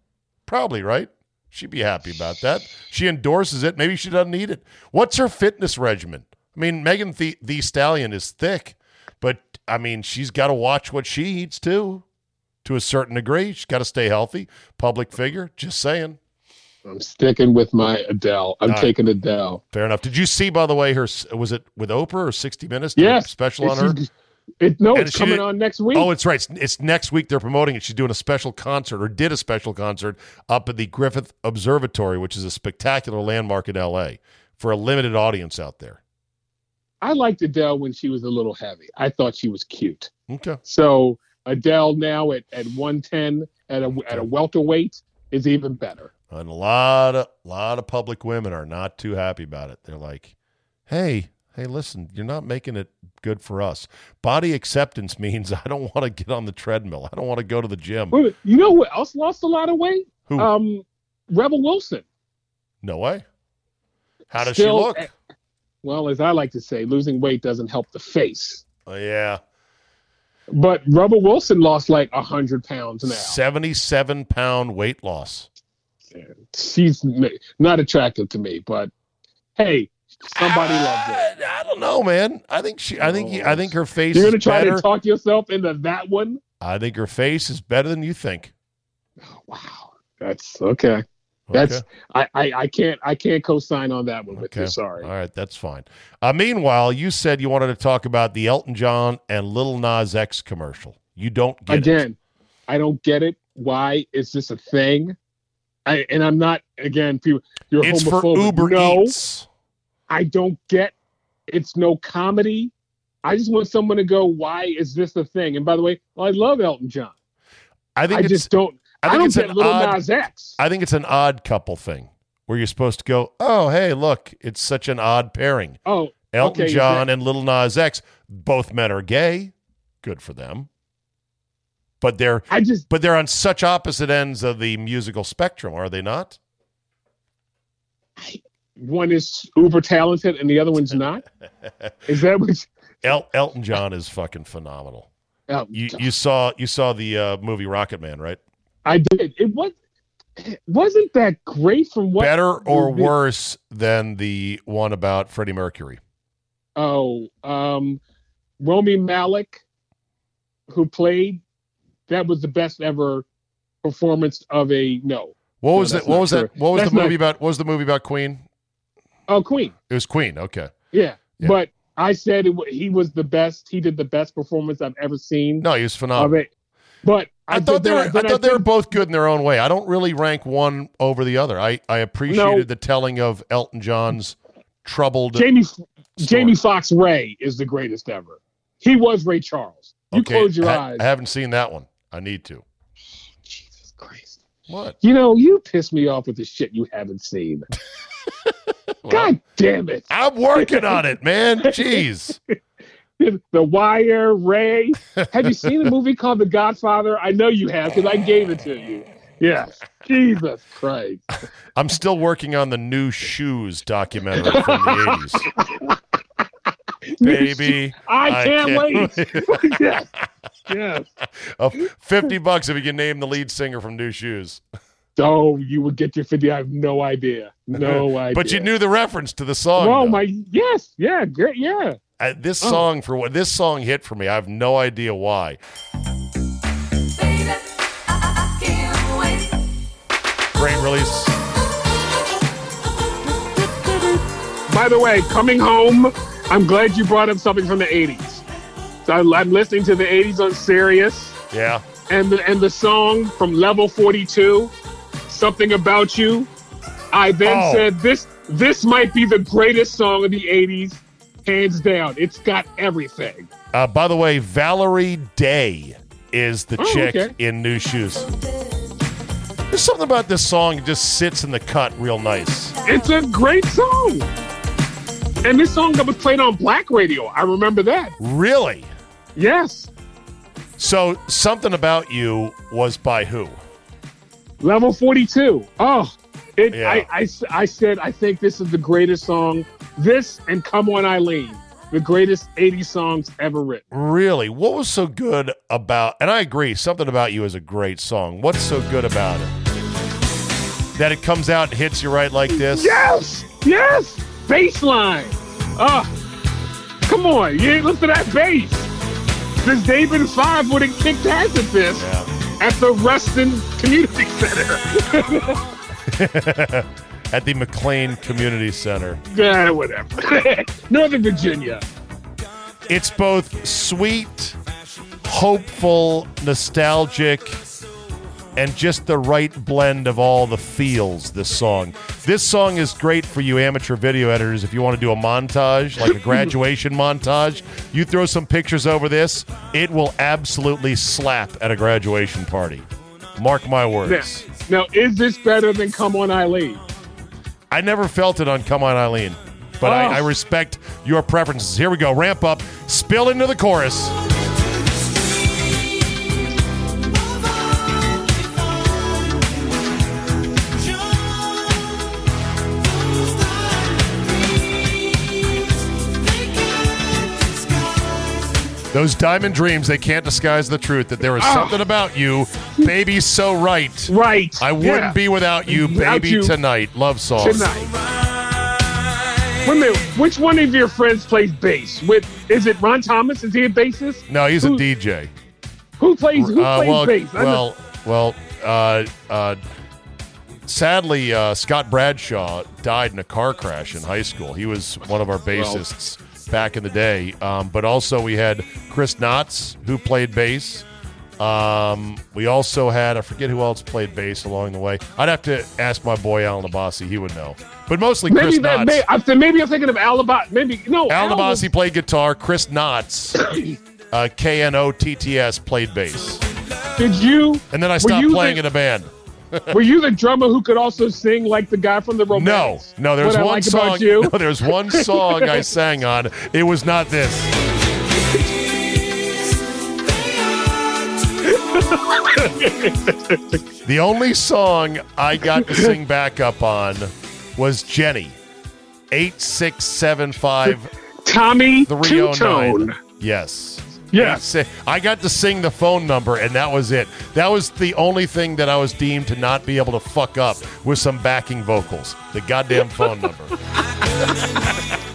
Speaker 1: Probably, right? She'd be happy about that. She endorses it. Maybe she doesn't need it. What's her fitness regimen? I mean, Megan Thee, Thee Stallion is thick, I mean, she's got to watch what she eats too, to a certain degree. She's got to stay healthy. Public figure. Just saying.
Speaker 3: I'm sticking with my Adele. I'm
Speaker 1: All right.
Speaker 3: taking Adele.
Speaker 1: Fair enough. Did you see, by the way, her was it with Oprah or 60 Minutes? Did
Speaker 3: Yes,
Speaker 1: special on her.
Speaker 3: It's- It, no,
Speaker 1: And
Speaker 3: it's coming
Speaker 1: did-
Speaker 3: on next week.
Speaker 1: Oh, it's right. It's, it's next week. They're promoting it. She's doing a special concert, or did a special concert up at the Griffith Observatory, which is a spectacular landmark in L.A. for a limited audience out there.
Speaker 3: I liked Adele when she was a little heavy. I thought she was cute.
Speaker 1: Okay.
Speaker 3: So Adele now at, at 110 at a at a welterweight is even better.
Speaker 1: And a lot of lot of public women are not too happy about it. They're like, "Hey, hey, listen, you're not making it good for us. Body acceptance means I don't want to get on the treadmill. I don't want to go to the gym.
Speaker 3: Wait, You know who else lost a lot of weight?
Speaker 1: Who?
Speaker 3: Um, Rebel Wilson.
Speaker 1: no way. How does
Speaker 3: Still-
Speaker 1: she look?
Speaker 3: Well, as I like to say, losing weight doesn't help the face.
Speaker 1: Oh, yeah.
Speaker 3: But Rebel Wilson lost like hundred pounds now.
Speaker 1: 77 pound weight loss.
Speaker 3: She's not attractive to me, but hey, somebody loves it.
Speaker 1: I, don't know, man. I think she. I think. I think her face
Speaker 3: You're
Speaker 1: is
Speaker 3: gonna try
Speaker 1: better.
Speaker 3: to talk yourself into that one?
Speaker 1: I think her face is better than you think.
Speaker 3: Wow, that's okay. That's I, I I can't I can't co-sign on that one with
Speaker 1: Okay.
Speaker 3: you. Sorry.
Speaker 1: All right, that's fine. Uh, meanwhile, you said you wanted to talk about the Elton John and Little Nas X commercial. You don't get it.
Speaker 3: again, I don't get it. Why is this a thing? I, and I'm not again. People, you're
Speaker 1: It's for. Uber
Speaker 3: no,
Speaker 1: Eats.
Speaker 3: I don't get. It's no comedy. I just want someone to go. Why is this a thing? And by the way, I love Elton John.
Speaker 1: I think
Speaker 3: I just don't.
Speaker 1: I
Speaker 3: I,
Speaker 1: think
Speaker 3: don't
Speaker 1: it's an odd.
Speaker 3: Nas X.
Speaker 1: I think it's an odd couple thing where you're supposed to go. Oh, hey, look, it's such an odd pairing.
Speaker 3: oh,
Speaker 1: Elton
Speaker 3: Okay,
Speaker 1: John and Little Nas X. Both men are gay. Good for them. But they're
Speaker 3: I just
Speaker 1: but they're on such opposite ends of the musical spectrum, are they not?
Speaker 3: one is uber talented and the other one's not. Is that what?
Speaker 1: El- Elton John is fucking phenomenal.
Speaker 3: Oh,
Speaker 1: You you saw you saw the uh, movie Rocket Man, right?
Speaker 3: I did. It was. It wasn't that great from what?
Speaker 1: Better or
Speaker 3: the-
Speaker 1: worse than the one about Freddie Mercury?
Speaker 3: Oh, um, Rami Malek, who played, that was the best ever performance of a no.
Speaker 1: What
Speaker 3: No,
Speaker 1: was it?
Speaker 3: that's
Speaker 1: What was
Speaker 3: true.
Speaker 1: that? What was
Speaker 3: That's
Speaker 1: the movie
Speaker 3: not-
Speaker 1: about? What was the movie about Queen?
Speaker 3: Oh, Queen.
Speaker 1: It was Queen. Okay.
Speaker 3: Yeah,
Speaker 1: Yeah.
Speaker 3: but I said it, he was the best. He did the best performance I've ever seen
Speaker 1: No, he was phenomenal.
Speaker 3: But
Speaker 1: I, thought they were. I
Speaker 3: then
Speaker 1: thought they were both good in their own way. I don't really rank one over the other. I I appreciated
Speaker 3: No.
Speaker 1: the telling of Elton John's troubled.
Speaker 3: Jamie
Speaker 1: story.
Speaker 3: Jamie Foxx Ray is the greatest ever. He was Ray Charles. You
Speaker 1: Okay,
Speaker 3: close your
Speaker 1: I,
Speaker 3: eyes.
Speaker 1: I haven't seen that one. I need to.
Speaker 3: Jesus Christ.
Speaker 1: What?
Speaker 3: You know, you piss me off with the shit you haven't seen.
Speaker 1: Well,
Speaker 3: God damn it.
Speaker 1: I'm working on it, man. Jeez.
Speaker 3: The Wire, Ray. Have you seen a movie called The Godfather? I know you have because I gave it to you. Yes. Jesus Christ.
Speaker 1: I'm still working on the Nu Shooz documentary from the 80s. Baby,
Speaker 3: I
Speaker 1: I
Speaker 3: can't,
Speaker 1: can't
Speaker 3: wait. yes. Yes.
Speaker 1: of 50 bucks if you can name the lead singer from Nu Shooz.
Speaker 3: Oh, you would get your 50. I have no idea. No idea.
Speaker 1: But you knew the reference to the song.
Speaker 3: Oh,
Speaker 1: though.
Speaker 3: my. Yes. Yeah. Great. Yeah.
Speaker 1: Uh, this
Speaker 3: Oh.
Speaker 1: song for what this song hit for me. I have no idea why.
Speaker 4: Baby, I can't.
Speaker 1: Great release.
Speaker 3: By the way, coming home, I'm glad you brought up something from the 80s. So I- I'm listening to the 80s on Sirius.
Speaker 1: Yeah.
Speaker 3: and the, and the song from level 42 something about you i then
Speaker 1: Oh.
Speaker 3: said this this might be the greatest song of the 80s hands down it's got everything
Speaker 1: Uh, by the way, Valerie Day is the
Speaker 3: Oh,
Speaker 1: chick
Speaker 3: okay.
Speaker 1: in Nu Shooz. There's something about this song that just sits in the cut real nice.
Speaker 3: It's a great song. And this song that was played on black radio. I remember that.
Speaker 1: Really?
Speaker 3: Yes.
Speaker 1: So, something about you was by who?
Speaker 3: Level 42. Oh, it,
Speaker 1: Yeah.
Speaker 3: I, I, I said, I think this is the greatest song. This and Come On Eileen, the greatest 80 songs ever written.
Speaker 1: Really? What was so good about? And I agree, something about you is a great song. What's so good about it? That it comes out and hits you right like this?
Speaker 3: Yes, yes, baseline. Oh, come on, you ain't listen to that bass. This David Five would have kicked ass at this
Speaker 1: Yeah.
Speaker 3: at the Reston Community Center.
Speaker 1: At the McLean Community Center.
Speaker 3: yeah, whatever. Northern Virginia.
Speaker 1: It's both sweet, hopeful, nostalgic, and just the right blend of all the feels, this song. This song is great for you amateur video editors if you want to do a montage, like a graduation montage. You throw some pictures over this, it will absolutely slap at a graduation party. Mark my
Speaker 3: Now,
Speaker 1: words.
Speaker 3: now, is this better than Come On Eileen?
Speaker 1: I never felt it on Come On Eileen, but
Speaker 3: Oh.
Speaker 1: I, I respect your preferences. Here we go. Ramp up, spill into the chorus. Those diamond dreams, they can't disguise the truth that there is
Speaker 3: Oh.
Speaker 1: something about you, baby, so right.
Speaker 3: Right.
Speaker 1: I wouldn't
Speaker 3: yeah.
Speaker 1: be without you,
Speaker 3: Without
Speaker 1: baby,
Speaker 3: you.
Speaker 1: tonight. Love song.
Speaker 3: tonight. Wait a minute. Which one of your friends plays bass? With is it Ron Thomas? Is he a bassist?
Speaker 1: No, he's a DJ.
Speaker 3: Who plays? Who
Speaker 1: Uh,
Speaker 3: plays
Speaker 1: well,
Speaker 3: bass?
Speaker 1: Well, well. Uh, uh, sadly, uh, Scott Bradshaw died in a car crash in high school. He was one of our bassists back in the day. Um, but also, we had Chris Knotts who played bass. Um, we also had I forget who else played bass along the way. I'd have to ask my boy Alan Abassi. He would know. But mostly
Speaker 3: maybe
Speaker 1: Chris
Speaker 3: that.
Speaker 1: Knotts.
Speaker 3: May, I said maybe I'm thinking of Alabama. Maybe no.
Speaker 1: Alan
Speaker 3: Al was-
Speaker 1: played guitar. Chris Knotts, uh, K N O T T S, played bass.
Speaker 3: Did you?
Speaker 1: And then I stopped playing
Speaker 3: the,
Speaker 1: in a band.
Speaker 3: Were you the drummer who could also sing like the guy from the
Speaker 1: No,
Speaker 3: Romantics?
Speaker 1: no. There's
Speaker 3: what
Speaker 1: one
Speaker 3: like
Speaker 1: song. No, there's one song I sang on. It was not this. the only song I got to sing back up on was Jenny. Eight six seven five
Speaker 3: Tommy
Speaker 1: oh
Speaker 3: Tutone.
Speaker 1: nine. Yes. Eight I got to sing the phone number, and that was it. That was the only thing that I was deemed to not be able to fuck up with some backing vocals. The goddamn phone number.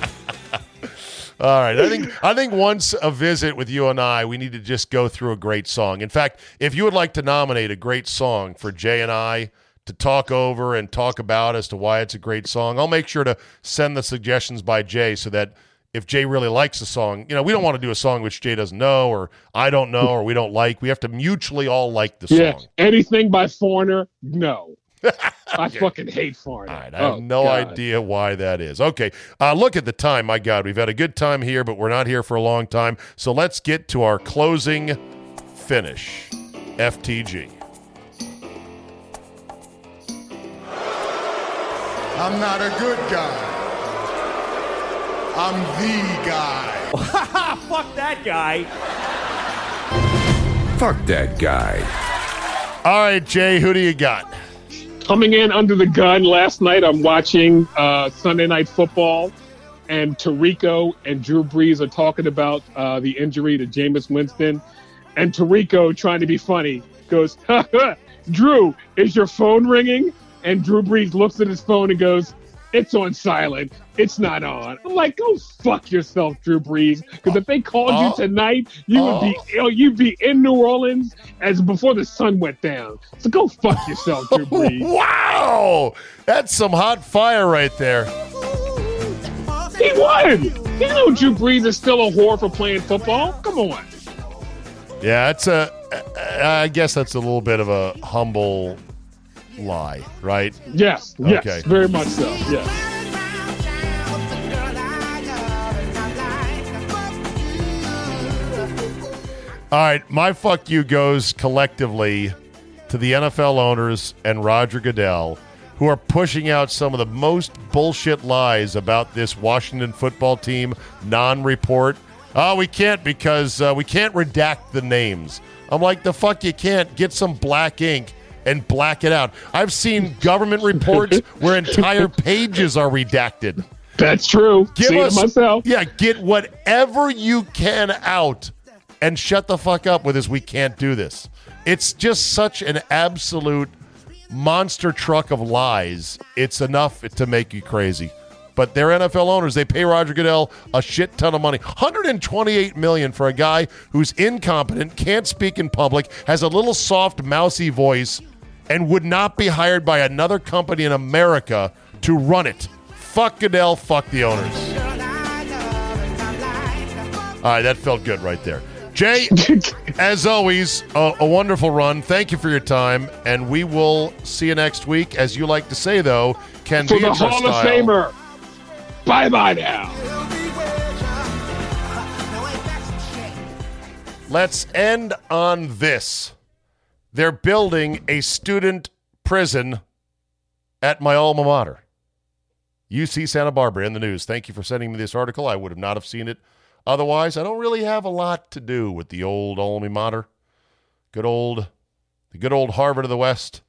Speaker 1: All right, I think I think once a visit with you and I, we need to just go through a great song. In fact, if you would like to nominate a great song for Jay and I to talk over and talk about as to why it's a great song, I'll make sure to send the suggestions by Jay so that if Jay really likes a song, you know, we don't want to do a song which Jay doesn't know or I don't know or we don't like. We have to mutually all like the
Speaker 3: Yeah.
Speaker 1: song.
Speaker 3: Anything by Foreigner? No. I fucking hate Foreigner.
Speaker 1: All right, I have
Speaker 3: Oh,
Speaker 1: no
Speaker 3: God.
Speaker 1: idea why that is. Okay, uh, look at the time. My God, we've had a good time here, but we're not here for a long time. So let's get to our closing finish. FTG.
Speaker 2: I'm not a good guy. I'm the guy.
Speaker 5: Fuck that guy.
Speaker 6: Fuck that guy.
Speaker 1: All right, Jay, who do you got?
Speaker 3: Coming in under the gun last night, I'm watching uh, Sunday Night Football, and Tirico and Drew Brees are talking about uh, the injury to Jameis Winston. And Tirico, trying to be funny, goes, Drew, is your phone ringing? And Drew Brees looks at his phone and goes, It's on silent. It's not on. I'm like, go fuck yourself, Drew Brees. Because if they called
Speaker 1: Oh.
Speaker 3: you uh, tonight, you would be
Speaker 1: Oh.
Speaker 3: you'd be in New Orleans as before the sun went down. So go fuck yourself, Drew Brees.
Speaker 1: Wow, that's some hot fire right there.
Speaker 3: He won. You know Drew Brees is still a whore for playing football. Come on.
Speaker 1: Yeah, it's a. I guess that's a little bit of a humble lie, right?
Speaker 3: Yes, yes,
Speaker 1: Okay.
Speaker 3: very much so. Yes.
Speaker 1: All right, my fuck you goes collectively to to the NFL owners and Roger Goodell, who are pushing out some of the most bullshit lies about this Washington football team non report. Oh, we can't because uh, we can't redact the names. I'm like, the fuck you can't. Get some black ink and black it out. I've seen government reports where entire pages are redacted.
Speaker 3: That's true.
Speaker 1: Give us,
Speaker 3: it myself.
Speaker 1: Yeah, get whatever you can out and shut the fuck up with this. We can't do this. It's just such an absolute monster truck of lies. It's enough to make you crazy. But they're NFL owners. They pay Roger Goodell a shit ton of money. 128 million for a guy who's incompetent, can't speak in public, has a little soft, mousy voice, and would not be hired by another company in America to run it. Fuck Goodell, fuck the owners. All right, that felt good right there. Jay, as always, a, a wonderful run. Thank you for your time, and we will see you next week. As you like to say, though, can
Speaker 3: For
Speaker 1: be
Speaker 3: the Hall of Famer. Bye bye now.
Speaker 1: Let's end on this. They're building a student prison at my alma mater, UC Santa Barbara. In the news. Thank you for sending me this article. I would have not have seen it otherwise. I don't really have a lot to do with the old alma mater. Good old, the good old Harvard of the West,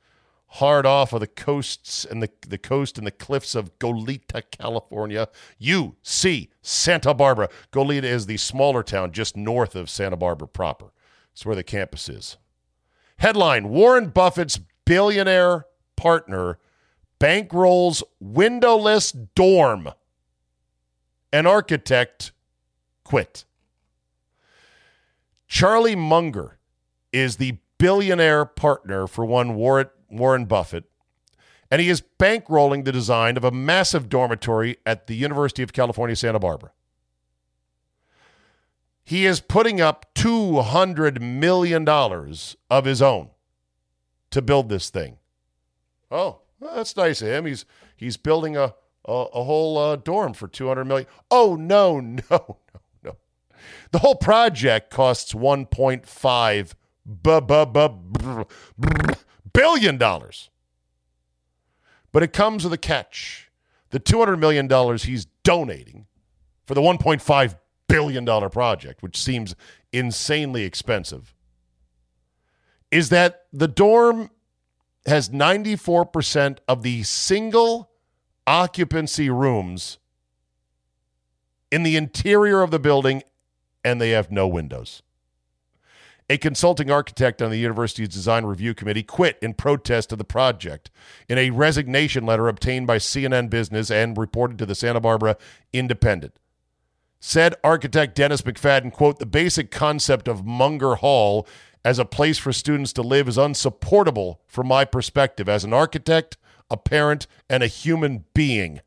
Speaker 1: hard off of the coasts and the the coast and the cliffs of Goleta, California. UC Santa Barbara. Goleta is the smaller town just north of Santa Barbara proper. It's where the campus is. Headline Warren Buffett's billionaire partner bankrolls windowless dorm. An architect quit. Charlie Munger is the billionaire partner for one Warren, Buffett, and he is bankrolling the design of a massive dormitory at the University of California, Santa Barbara. He is putting up $200 million of his own to build this thing. Oh, that's nice of him. He's he's building a a, a whole uh, dorm for 200 million. Oh no, no, no, no. The whole project costs 1.5 bu- bu- bu- brr- brr- billion dollars. But it comes with a catch. The 200 million dollars he's donating for the 1.5 billion dollar project, which seems insanely expensive, is that the dorm has 94% of the single occupancy rooms in the interior of the building, and they have no windows. A consulting architect on the university's design review committee quit in protest of the project in a resignation letter obtained by CNN Business and reported to the Santa Barbara Independent. Said architect Dennis McFadden, quote, the basic concept of Munger Hall as a place for students to live is unsupportable from my perspective as an architect, a parent, and a human being.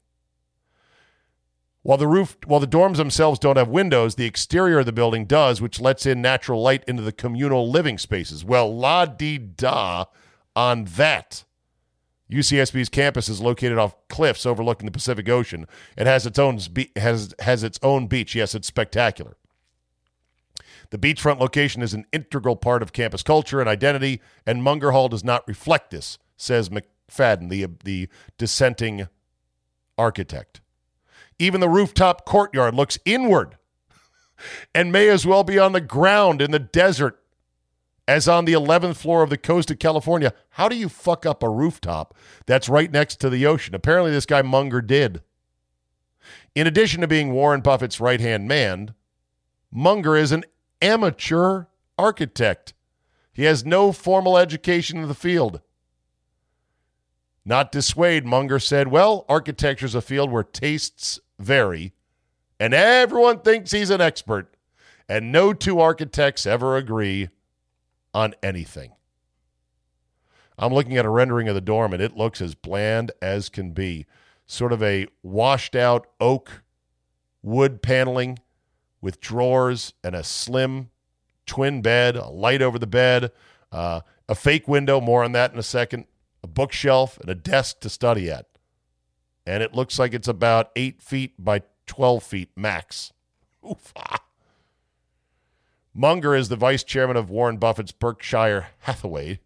Speaker 1: While the roof, while the dorms themselves don't have windows, the exterior of the building does, which lets in natural light into the communal living spaces. Well, la di da on that. UCSB's campus is located off cliffs overlooking the Pacific Ocean. It has its own be- has has its own beach. Yes, it's spectacular. The beachfront location is an integral part of campus culture and identity, and Munger Hall does not reflect this, says McFadden, the the dissenting architect. Even the rooftop courtyard looks inward and may as well be on the ground in the desert as on the 11th floor of the coast of California. How do you fuck up a rooftop that's right next to the ocean? Apparently, this guy Munger did. In addition to being Warren Buffett's right hand man, Munger is an amateur architect. He has no formal education in the field. Not dissuade, Munger said, Well, architecture is a field where tastes vary, and everyone thinks he's an expert, and no two architects ever agree on anything. I'm looking at a rendering of the dorm, and it looks as bland as can be. Sort of a washed out oak wood paneling with drawers and a slim twin bed, a light over the bed, uh, a fake window, more on that in a second, a bookshelf, and a desk to study at. And it looks like it's about eight feet by 12 feet max. Oof. Munger is the vice chairman of Warren Buffett's Berkshire Hathaway,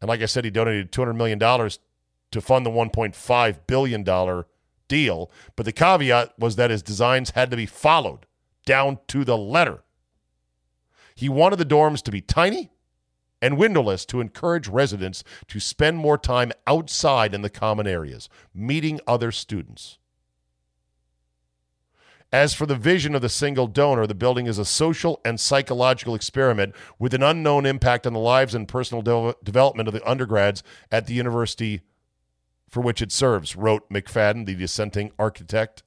Speaker 1: And like I said, he donated $200 million to fund the $1.5 billion deal. But the caveat was that his designs had to be followed down to the letter. He wanted the dorms to be tiny and windowless to encourage residents to spend more time outside in the common areas, meeting other students. As for the vision of the single donor, the building is a social and psychological experiment with an unknown impact on the lives and personal de- development of the undergrads at the university for which it serves, wrote McFadden, the dissenting architect.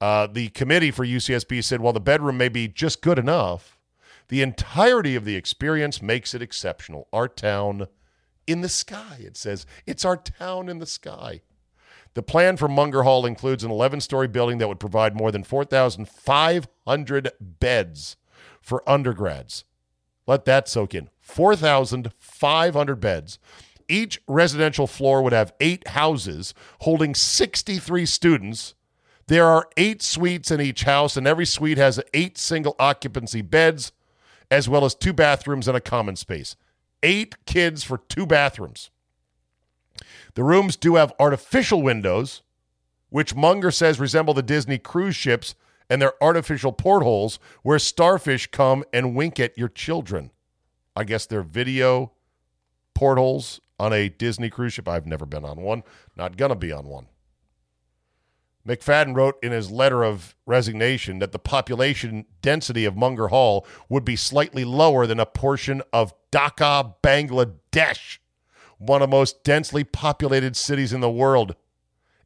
Speaker 1: Uh, the committee for UCSB said while the bedroom may be just good enough, the entirety of the experience makes it exceptional. Our town in the sky, it says. It's our town in the sky. The plan for Munger Hall includes an 11 story building that would provide more than 4,500 beds for undergrads. Let that soak in. 4,500 beds. Each residential floor would have eight houses holding 63 students. There are eight suites in each house, and every suite has eight single occupancy beds, as well as two bathrooms and a common space. Eight kids for two bathrooms. The rooms do have artificial windows, which Munger says resemble the Disney cruise ships and their artificial portholes where starfish come and wink at your children. I guess they're video portholes on a Disney cruise ship. I've never been on one, not going to be on one. McFadden wrote in his letter of resignation that the population density of Munger Hall would be slightly lower than a portion of Dhaka, Bangladesh, one of the most densely populated cities in the world.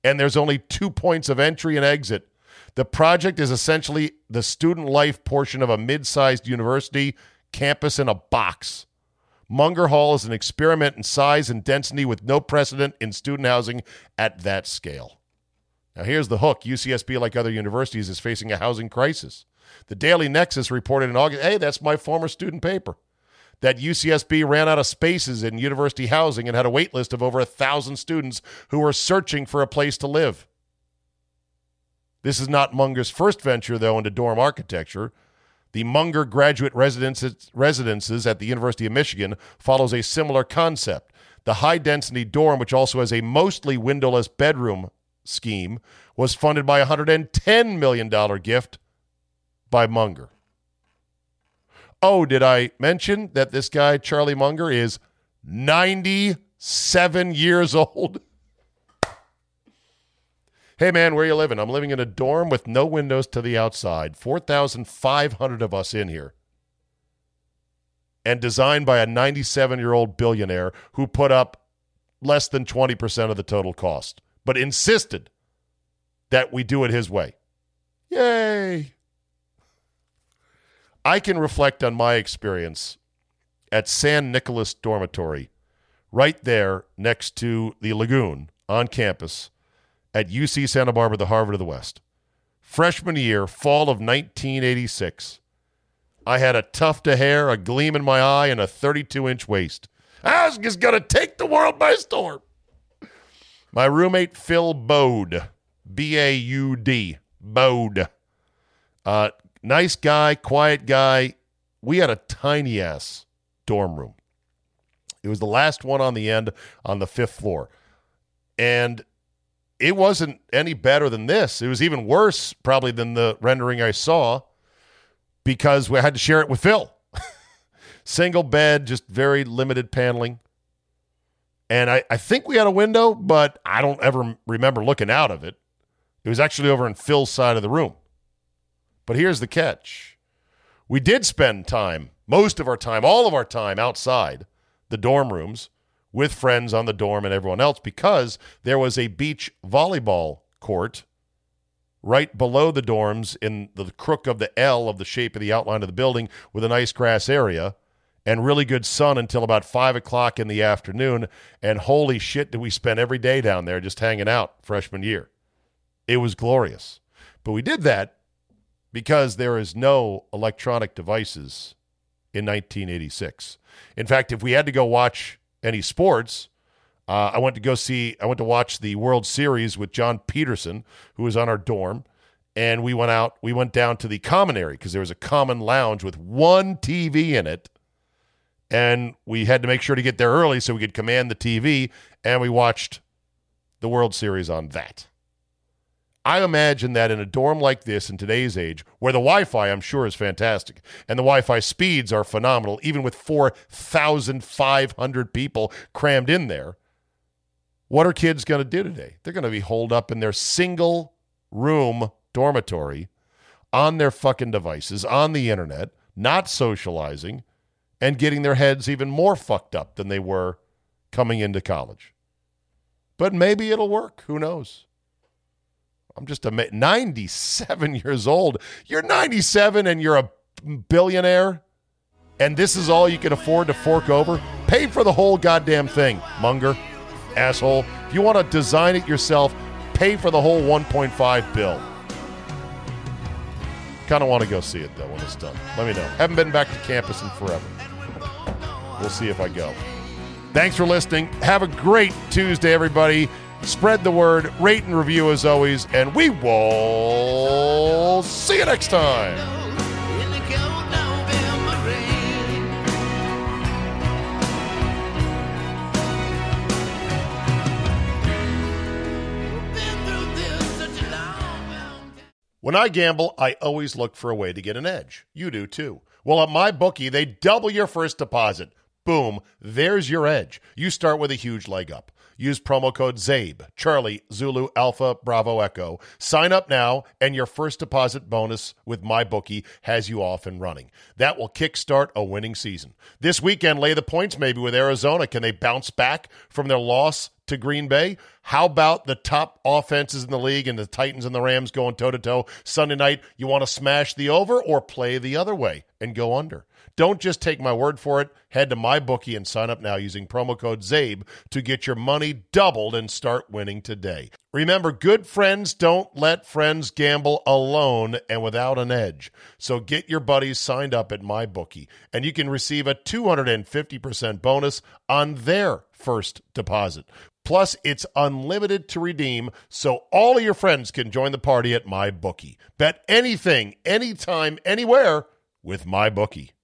Speaker 1: And there's only two points of entry and exit. The project is essentially the student life portion of a mid sized university campus in a box. Munger Hall is an experiment in size and density with no precedent in student housing at that scale. Now, here's the hook UCSB, like other universities, is facing a housing crisis. The Daily Nexus reported in August hey, that's my former student paper that UCSB ran out of spaces in university housing and had a wait list of over a thousand students who were searching for a place to live. This is not Munger's first venture, though, into dorm architecture. The Munger Graduate Residences, at the University of Michigan follows a similar concept. The high density dorm, which also has a mostly windowless bedroom scheme, was funded by a $110 million gift by Munger. Oh, did I mention that this guy, Charlie Munger, is 97 years old? Hey man, where you living? I'm living in a dorm with no windows to the outside. 4,500 of us in here. And designed by a 97 year old billionaire who put up less than 20% of the total cost, but insisted that we do it his way. Yay! I can reflect on my experience at San Nicolas Dormitory, right there next to the lagoon on campus at UC Santa Barbara, the Harvard of the West. Freshman year, fall of 1986. I had a tuft of hair, a gleam in my eye, and a 32 inch waist. I was just going to take the world by storm. My roommate, Phil Bode, B A U D, Bode. Uh, nice guy, quiet guy. We had a tiny ass dorm room. It was the last one on the end on the fifth floor. And it wasn't any better than this. It was even worse, probably, than the rendering I saw because we had to share it with Phil. Single bed, just very limited paneling. And I, I think we had a window, but I don't ever remember looking out of it. It was actually over in Phil's side of the room. But here's the catch we did spend time, most of our time, all of our time outside the dorm rooms with friends on the dorm and everyone else because there was a beach volleyball court right below the dorms in the crook of the L of the shape of the outline of the building with a nice grass area and really good sun until about five o'clock in the afternoon. And holy shit, did we spend every day down there just hanging out freshman year? It was glorious. But we did that because there is no electronic devices in 1986. In fact, if we had to go watch any sports, uh, I went to go see, I went to watch the World Series with John Peterson, who was on our dorm. And we went out, we went down to the common area because there was a common lounge with one TV in it. and we had to make sure to get there early so we could command the TV, and we watched the World Series on that. I imagine that in a dorm like this in today's age, where the Wi Fi, I'm sure, is fantastic, and the Wi Fi speeds are phenomenal, even with 4,500 people crammed in there, what are kids going to do today? They're going to be holed up in their single room dormitory on their fucking devices, on the internet, not socializing, and getting their heads even more fucked up than they were coming into college. But maybe it'll work. Who knows? I'm just a 97 years old. You're 97 and you're a billionaire, and this is all you can afford to fork over. Pay for the whole goddamn thing, Munger, asshole. If you want to design it yourself, pay for the whole 1.5 bill. Kind of want to go see it though when it's done. Let me know. Haven't been back to campus in forever. We'll see if I go. Thanks for listening. Have a great Tuesday, everybody. Spread the word, rate and review as always, and we will see you next time. When I gamble, I always look for a way to get an edge. You do too. Well, at MyBookie, they double your first deposit. Boom, there's your edge. You start with a huge leg up. Use promo code CZABE, Charlie, Zulu, Alpha, Bravo, Echo. Sign up now, and your first deposit bonus with MyBookie has you off and running. That will kickstart a winning season. This weekend, lay the points maybe with Arizona. Can they bounce back from their loss to Green Bay? How about the top offenses in the league and the Titans and the Rams going toe to toe Sunday night? You want to smash the over or play the other way and go under? Don't just take my word for it. Head to MyBookie and sign up now using promo code CZABE to get your money doubled and start winning today. Remember, good friends don't let friends gamble alone and without an edge. So get your buddies signed up at MyBookie, and you can receive a 250% bonus on their first deposit. Plus, it's unlimited to redeem, so all of your friends can join the party at MyBookie. Bet anything, anytime, anywhere with MyBookie.